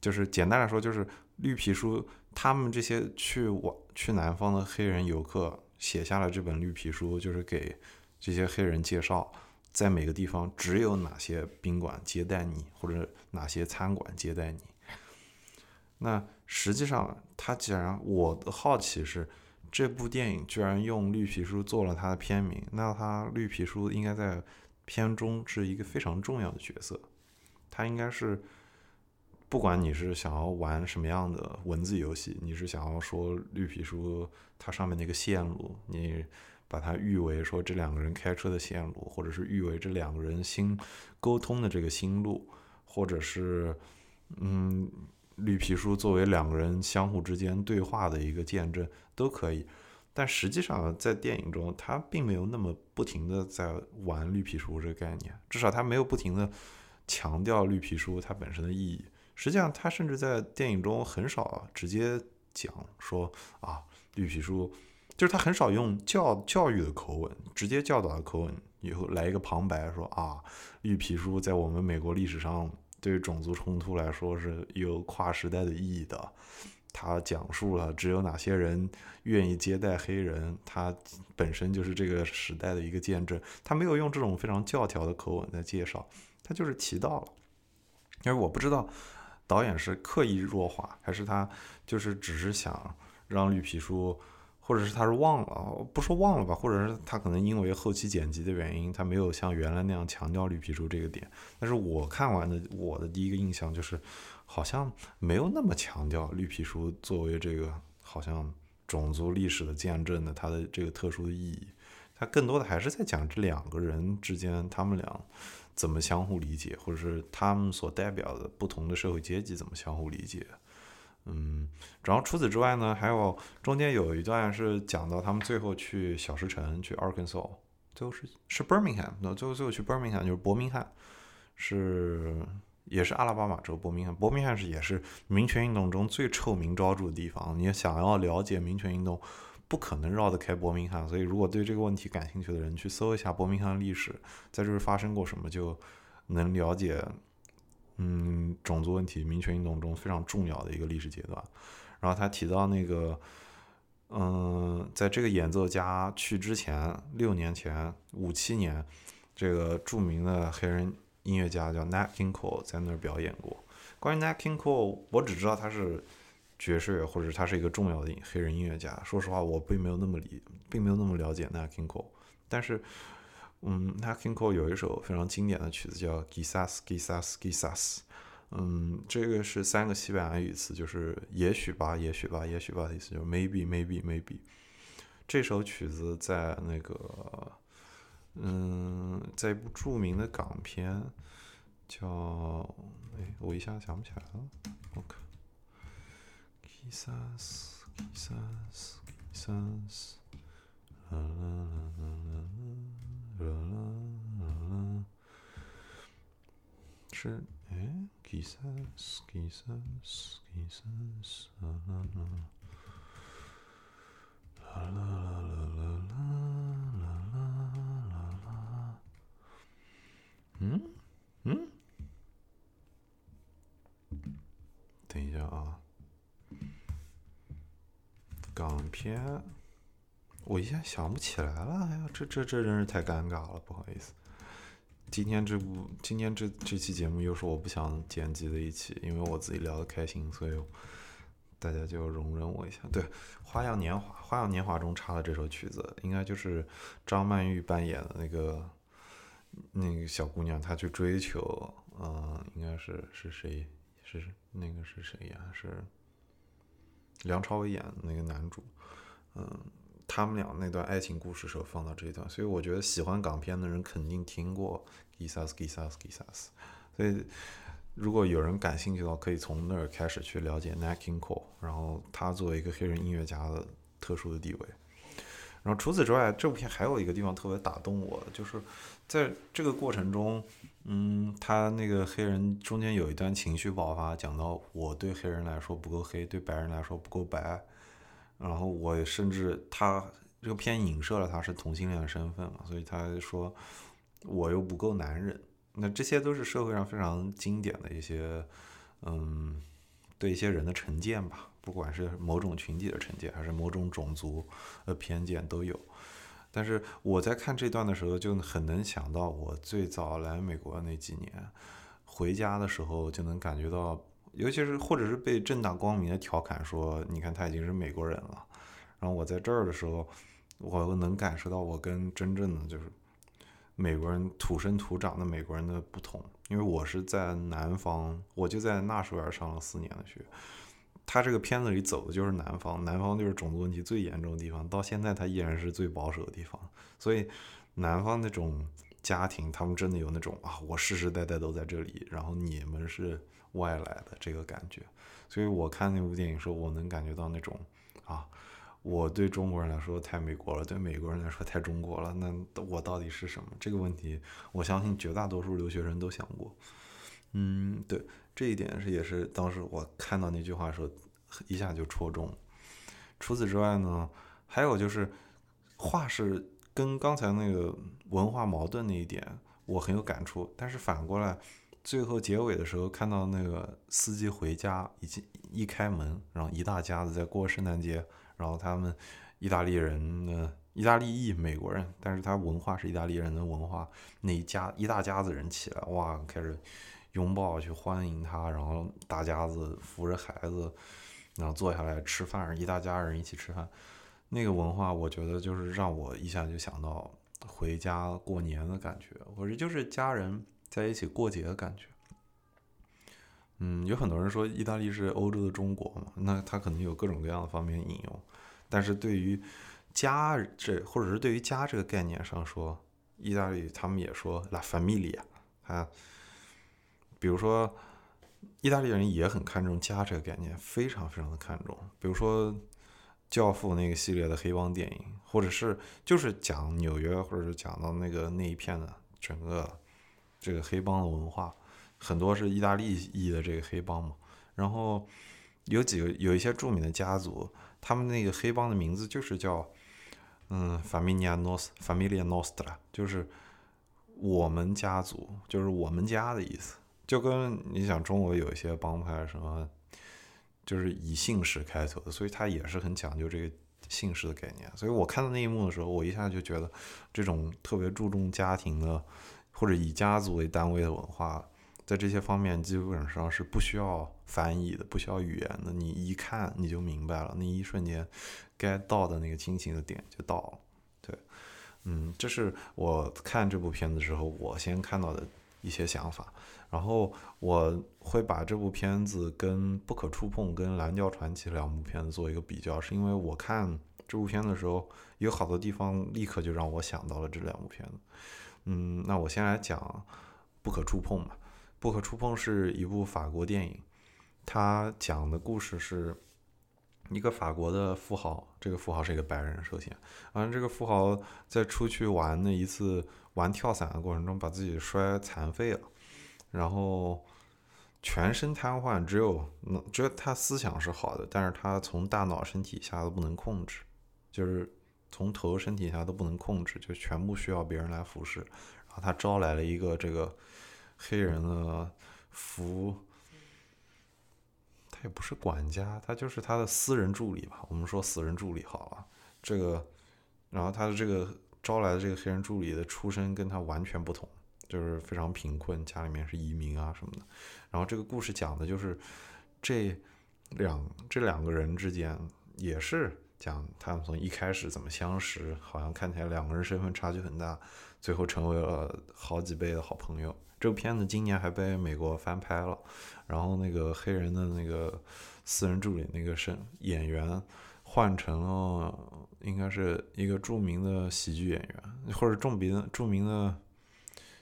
就是简单来说，就是绿皮书他们这些去往去南方的黑人游客写下了这本绿皮书，就是给这些黑人介绍。在每个地方只有哪些宾馆接待你，或者哪些餐馆接待你？那实际上，他既然我的好奇是，这部电影居然用绿皮书做了它的片名，那它绿皮书应该在片中是一个非常重要的角色。它应该是，不管你是想要玩什么样的文字游戏，你是想要说绿皮书它上面那个线路，你。把它誉为说这两个人开车的线路，或者是誉为这两个人心沟通的这个心路，或者是嗯绿皮书作为两个人相互之间对话的一个见证都可以。但实际上在电影中，他并没有那么不停的在玩绿皮书这个概念，至少他没有不停的强调绿皮书它本身的意义。实际上，他甚至在电影中很少直接讲说啊绿皮书。就是他很少用教教育的口吻，直接教导的口吻，以后来一个旁白说啊，绿皮书在我们美国历史上对种族冲突来说是有跨时代的意义的。他讲述了只有哪些人愿意接待黑人，他本身就是这个时代的一个见证。他没有用这种非常教条的口吻在介绍，他就是提到了。因为我不知道导演是刻意弱化，还是他就是只是想让绿皮书。或者是他是忘了，不说忘了吧，或者是他可能因为后期剪辑的原因，他没有像原来那样强调绿皮书这个点。但是我看完的，我的第一个印象就是，好像没有那么强调绿皮书作为这个好像种族历史的见证的它的这个特殊的意义。他更多的还是在讲这两个人之间，他们俩怎么相互理解，或者是他们所代表的不同的社会阶级怎么相互理解。嗯，然后除此之外呢，还有中间有一段是讲到他们最后去小石城，去 Arkansas，最后是是 Birmingham，那最后最后去 Birmingham 就是伯明翰，是也是阿拉巴马州伯明翰，伯明翰是也是民权运动中最臭名昭著的地方。你想要了解民权运动，不可能绕得开伯明翰，所以如果对这个问题感兴趣的人，去搜一下伯明翰历史，在这儿发生过什么，就能了解嗯，种族问题、民权运动中非常重要的一个历史阶段。然后他提到那个，嗯，在这个演奏家去之前，六年前、五七年，这个著名的黑人音乐家叫 Nat King Cole 在那儿表演过。关于 Nat King Cole，我只知道他是爵士乐，或者他是一个重要的黑人音乐家。说实话，我并没有那么理，并没有那么了解 Nat King Cole。但是，嗯，Nat King Cole 有一首非常经典的曲子叫 Gisas Gisas Gisas。嗯，这个是三个西班牙语词，就是也许吧，也许吧，也许吧的意思，就是 maybe maybe maybe。这首曲子在那个，嗯，在一部著名的港片叫，哎，我一下想不起来了。OK。Gisas Gisas Gisas。啦啦啦啦啦啦啦。是。哎，quizás，quizás，quizás，啦啦啦，啦啦啦啦啦啦啦啦啦，嗯嗯，等一下啊，港片，我一下想不起来了，哎呀，这这这真是太尴尬了，不好意思。今天这部，今天这这期节目又是我不想剪辑的一期，因为我自己聊的开心，所以大家就容忍我一下。对，《花样年华》《花样年华》中插的这首曲子，应该就是张曼玉扮演的那个那个小姑娘，她去追求，嗯，应该是是谁？是那个是谁呀？是梁朝伟演的那个男主，嗯。他们俩那段爱情故事时候放到这一段，所以我觉得喜欢港片的人肯定听过《Gisas Gisas Gisas》，所以如果有人感兴趣的话，可以从那儿开始去了解 Nat King Cole，然后他作为一个黑人音乐家的特殊的地位。然后除此之外，这部片还有一个地方特别打动我，就是在这个过程中，嗯，他那个黑人中间有一段情绪爆发，讲到我对黑人来说不够黑，对白人来说不够白。然后我甚至他这个片影射了他是同性恋的身份嘛，所以他说我又不够男人。那这些都是社会上非常经典的一些，嗯，对一些人的成见吧，不管是某种群体的成见，还是某种种族的偏见都有。但是我在看这段的时候，就很能想到我最早来美国那几年，回家的时候就能感觉到。尤其是，或者是被正大光明的调侃说，你看他已经是美国人了。然后我在这儿的时候，我能感受到我跟真正的就是美国人土生土长的美国人的不同。因为我是在南方，我就在纳什维尔上了四年的学。他这个片子里走的就是南方，南方就是种族问题最严重的地方，到现在他依然是最保守的地方。所以南方那种家庭，他们真的有那种啊，我世世代代都在这里，然后你们是。外来的这个感觉，所以我看那部电影的时候，我能感觉到那种啊，我对中国人来说太美国了，对美国人来说太中国了。那我到底是什么？这个问题，我相信绝大多数留学生都想过。嗯，对，这一点是也是当时我看到那句话的时候，一下就戳中。除此之外呢，还有就是话是跟刚才那个文化矛盾那一点，我很有感触。但是反过来。最后结尾的时候，看到那个司机回家，已经一开门，然后一大家子在过圣诞节，然后他们意大利人的意大利裔美国人，但是他文化是意大利人的文化，那一家一大家子人起来，哇，开始拥抱去欢迎他，然后大家子扶着孩子，然后坐下来吃饭，一大家人一起吃饭，那个文化，我觉得就是让我一下就想到回家过年的感觉，我说就是家人。在一起过节的感觉，嗯，有很多人说意大利是欧洲的中国嘛，那他可能有各种各样的方面引用，但是对于家这或者是对于家这个概念上说，意大利他们也说 la familia，啊，比如说意大利人也很看重家这个概念，非常非常的看重，比如说教父那个系列的黑帮电影，或者是就是讲纽约，或者是讲到那个那一片的整个。这个黑帮的文化，很多是意大利裔的这个黑帮嘛。然后有几个有一些著名的家族，他们那个黑帮的名字就是叫嗯，Familia Nostra，Familia Nostra，就是我们家族，就是我们家的意思。就跟你想中国有一些帮派什么，就是以姓氏开头的，所以他也是很讲究这个姓氏的概念。所以我看到那一幕的时候，我一下就觉得这种特别注重家庭的或者以家族为单位的文化，在这些方面基本上是不需要翻译的，不需要语言的，你一看你就明白了，那一瞬间该到的那个亲情的点就到了。对，嗯，这是我看这部片子之后我先看到的一些想法。然后我会把这部片子跟《不可触碰》跟《蓝调传奇》两部片子做一个比较，是因为我看这部片的时候，有好多地方立刻就让我想到了这两部片子。嗯，那我先来讲《不可触碰》吧。《不可触碰》是一部法国电影，它讲的故事是一个法国的富豪，这个富豪是一个白人，首先，完这个富豪在出去玩的一次玩跳伞的过程中，把自己摔残废了。然后全身瘫痪，只有只有他思想是好的，但是他从大脑、身体下都不能控制，就是从头、身体下都不能控制，就全部需要别人来服侍。然后他招来了一个这个黑人的服，他也不是管家，他就是他的私人助理吧，我们说私人助理好了。这个，然后他的这个招来的这个黑人助理的出身跟他完全不同。就是非常贫困，家里面是移民啊什么的。然后这个故事讲的就是这两这两个人之间，也是讲他们从一开始怎么相识，好像看起来两个人身份差距很大，最后成为了好几倍的好朋友。这个片子今年还被美国翻拍了，然后那个黑人的那个私人助理那个声演员换成了应该是一个著名的喜剧演员，或者著名的著名的。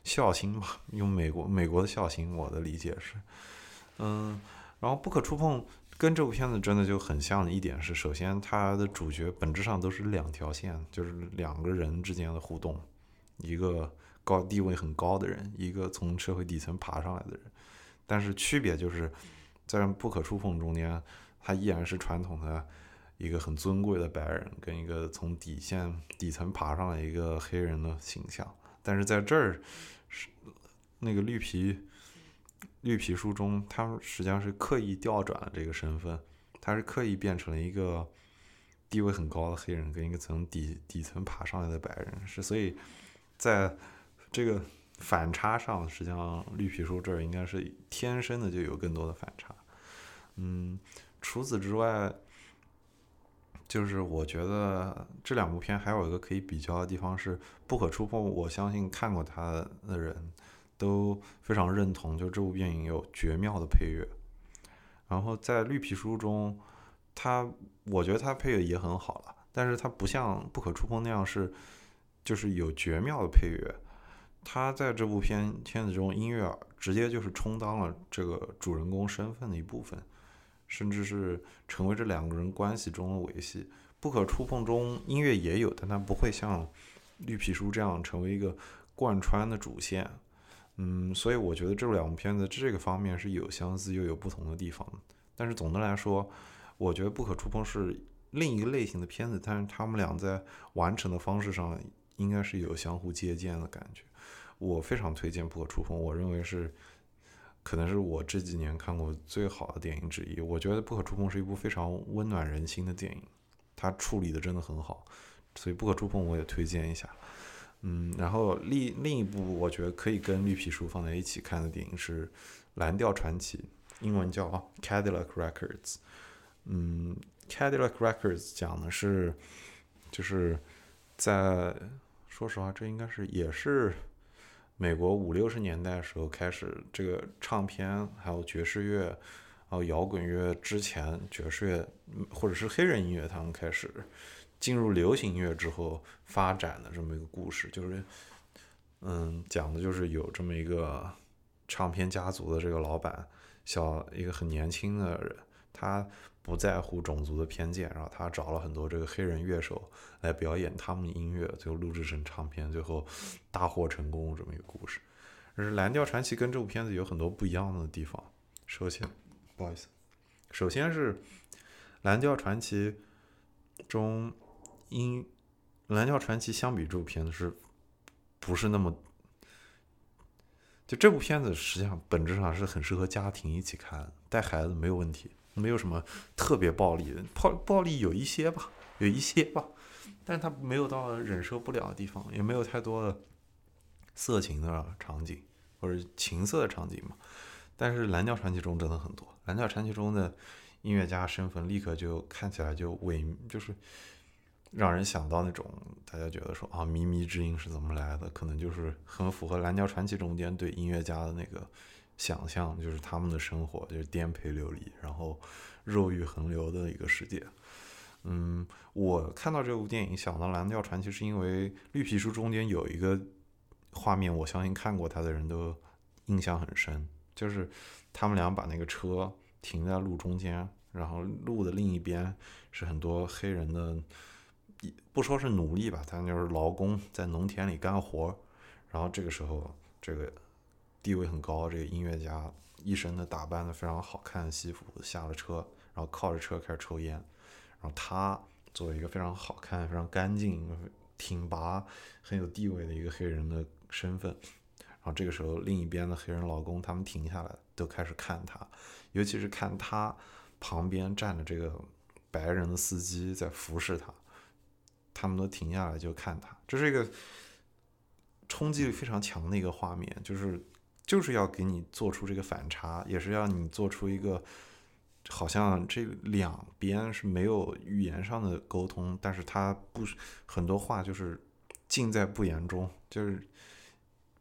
笑星吧，用美国美国的笑星，我的理解是，嗯，然后不可触碰跟这部片子真的就很像的一点是，首先它的主角本质上都是两条线，就是两个人之间的互动，一个高地位很高的人，一个从社会底层爬上来的人，但是区别就是在不可触碰中间，他依然是传统的一个很尊贵的白人，跟一个从底线底层爬上来一个黑人的形象，但是在这儿。是那个绿皮绿皮书中，他们实际上是刻意调转了这个身份，他是刻意变成了一个地位很高的黑人跟一个从底底层爬上来的白人，是所以在这个反差上，实际上绿皮书这儿应该是天生的就有更多的反差。嗯，除此之外，就是我觉得这两部片还有一个可以比较的地方是不可触碰。我相信看过它的人都非常认同，就这部电影有绝妙的配乐。然后在绿皮书中，它我觉得它配乐也很好了，但是它不像不可触碰那样是就是有绝妙的配乐。它在这部片片子中，音乐直接就是充当了这个主人公身份的一部分。甚至是成为这两个人关系中的维系。不可触碰中音乐也有，但它不会像绿皮书这样成为一个贯穿的主线。嗯，所以我觉得这两部片子这个方面是有相似又有不同的地方。但是总的来说，我觉得不可触碰是另一个类型的片子，但是他们俩在完成的方式上应该是有相互借鉴的感觉。我非常推荐不可触碰，我认为是。可能是我这几年看过最好的电影之一。我觉得《不可触碰》是一部非常温暖人心的电影，它处理的真的很好，所以《不可触碰》我也推荐一下。嗯，然后另另一部我觉得可以跟《绿皮书》放在一起看的电影是《蓝调传奇》，英文叫《Cadillac Records》。嗯，《Cadillac Records》讲的是，就是在说实话，这应该是也是。美国五六十年代时候开始，这个唱片还有爵士乐，还有摇滚乐之前，爵士乐或者是黑人音乐，他们开始进入流行音乐之后发展的这么一个故事，就是，嗯，讲的就是有这么一个唱片家族的这个老板，小一个很年轻的人，他。不在乎种族的偏见，然后他找了很多这个黑人乐手来表演他们的音乐，最后录制成唱片，最后大获成功这么一个故事。是《蓝调传奇》跟这部片子有很多不一样的地方。首先，不好意思，首先是《蓝调传奇》中因，《蓝调传奇》相比这部片子是不是那么就这部片子实际上本质上是很适合家庭一起看，带孩子没有问题，没有什么特别暴力的，暴暴力有一些吧，有一些吧，但是它没有到忍受不了的地方，也没有太多的色情的场景或者情色的场景嘛。但是《蓝调传奇》中真的很多，《蓝调传奇》中的音乐家身份立刻就看起来就萎，就是让人想到那种大家觉得说啊，靡靡之音是怎么来的？可能就是很符合《蓝调传奇》中间对音乐家的那个想象，就是他们的生活就是颠沛流离，然后肉欲横流的一个世界。嗯，我看到这部电影想到《蓝调传奇》，是因为《绿皮书》中间有一个画面，我相信看过它的人都印象很深，就是他们俩把那个车停在路中间，然后路的另一边是很多黑人的，不说是努力吧，他就是劳工在农田里干活。然后这个时候，这个地位很高，这个音乐家一身的打扮的非常好看西服下了车，然后靠着车开始抽烟。然后他作为一个非常好看、非常干净、挺拔、很有地位的一个黑人的身份，然后这个时候另一边的黑人老公他们停下来，都开始看他，尤其是看他旁边站着这个白人的司机在服侍他，他们都停下来就看他，这是一个冲击力非常强的一个画面，就是就是要给你做出这个反差，也是要你做出一个。好像这两边是没有语言上的沟通，但是他不很多话就是尽在不言中，就是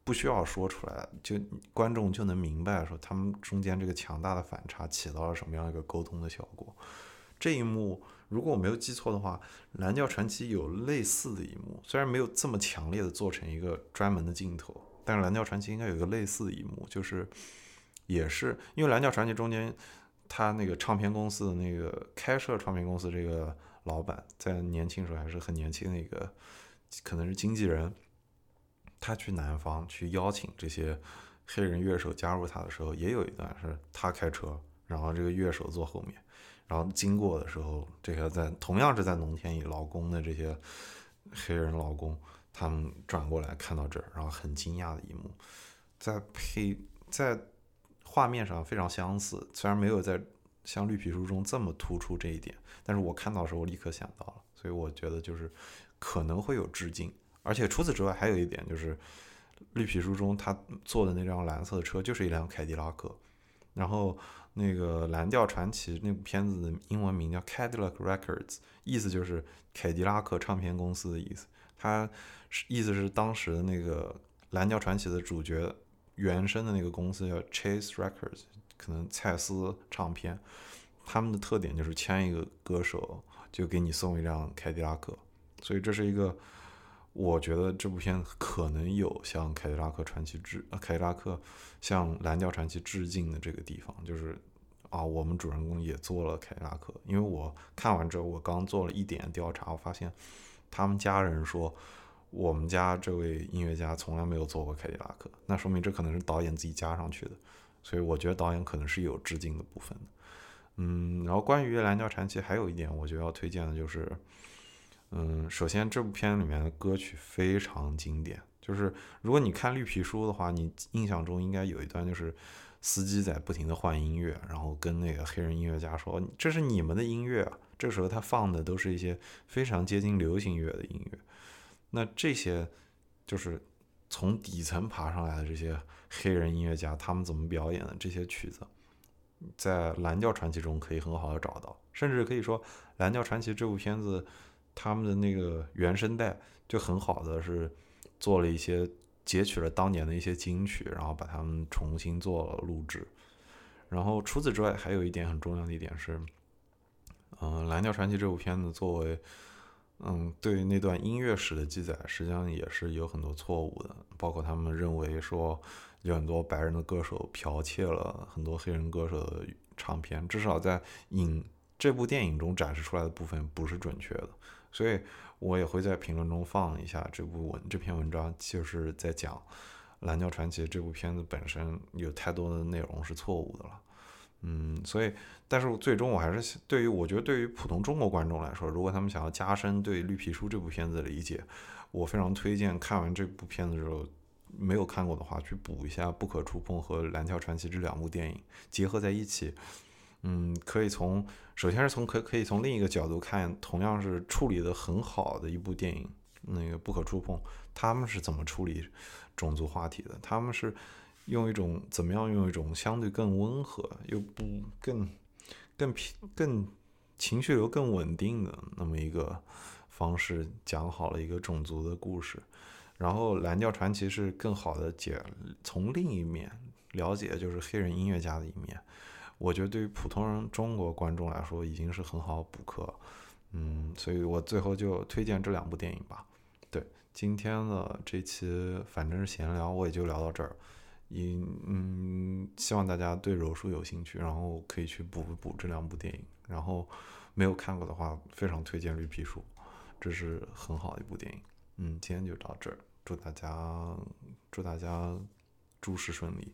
不需要说出来，就观众就能明白说他们中间这个强大的反差起到了什么样一个沟通的效果。这一幕如果我没有记错的话，《蓝调传奇》有类似的一幕，虽然没有这么强烈的做成一个专门的镜头，但是《蓝调传奇》应该有个类似的一幕，就是也是因为《蓝调传奇》中间。他那个唱片公司的那个开设唱片公司这个老板，在年轻时候还是很年轻的一个，可能是经纪人。他去南方去邀请这些黑人乐手加入他的时候，也有一段是他开车，然后这个乐手坐后面，然后经过的时候，这个在同样是在农田里劳工的这些黑人劳工，他们转过来看到这儿，然后很惊讶的一幕，在配在。画面上非常相似，虽然没有在像绿皮书中这么突出这一点，但是我看到的时候立刻想到了，所以我觉得就是可能会有致敬。而且除此之外，还有一点就是绿皮书中他坐的那辆蓝色的车就是一辆凯迪拉克，然后那个蓝调传奇那部片子的英文名叫 Cadillac Records，意思就是凯迪拉克唱片公司的意思。它是意思是当时的那个蓝调传奇的主角。原生的那个公司叫 Chase Records，可能蔡司唱片，他们的特点就是签一个歌手就给你送一辆凯迪拉克，所以这是一个，我觉得这部片可能有向凯迪拉克传奇致，凯迪拉克向蓝调传奇致敬的这个地方，就是啊，我们主人公也做了凯迪拉克，因为我看完之后，我刚做了一点调查，我发现他们家人说。我们家这位音乐家从来没有坐过凯迪拉克，那说明这可能是导演自己加上去的，所以我觉得导演可能是有致敬的部分的。嗯，然后关于《蓝调传奇》还有一点，我觉得要推荐的就是，嗯，首先这部片里面的歌曲非常经典，就是如果你看绿皮书的话，你印象中应该有一段就是司机在不停的换音乐，然后跟那个黑人音乐家说：“这是你们的音乐啊。”这时候他放的都是一些非常接近流行乐的音乐。那这些就是从底层爬上来的这些黑人音乐家，他们怎么表演的这些曲子，在《蓝调传奇》中可以很好的找到，甚至可以说，《蓝调传奇》这部片子，他们的那个原声带就很好的是做了一些截取了当年的一些金曲，然后把它们重新做了录制。然后除此之外，还有一点很重要的一点是，嗯，《蓝调传奇》这部片子作为嗯，对那段音乐史的记载，实际上也是有很多错误的，包括他们认为说有很多白人的歌手剽窃了很多黑人歌手的唱片，至少在影这部电影中展示出来的部分不是准确的，所以我也会在评论中放一下这部文这篇文章，就是在讲《蓝调传奇》这部片子本身有太多的内容是错误的了。嗯，所以，但是最终我还是对于我觉得对于普通中国观众来说，如果他们想要加深对《绿皮书》这部片子的理解，我非常推荐看完这部片子之后，没有看过的话，去补一下《不可触碰》和《蓝调传奇》这两部电影，结合在一起，嗯，可以从首先是从可可以从另一个角度看，同样是处理的很好的一部电影，那个《不可触碰》，他们是怎么处理种族话题的？他们是用一种怎么样用一种相对更温和又不更更平更情绪流更稳定的那么一个方式讲好了一个种族的故事。然后《蓝调传奇》是更好的解从另一面了解，就是黑人音乐家的一面。我觉得对于普通人中国观众来说，已经是很好补课。嗯，所以我最后就推荐这两部电影吧。对，今天的这期反正是闲聊，我也就聊到这儿。因嗯，希望大家对柔术有兴趣，然后可以去补补这两部电影。然后没有看过的话，非常推荐《绿皮书》，这是很好的一部电影。嗯，今天就到这儿。祝大家，祝大家诸事顺利。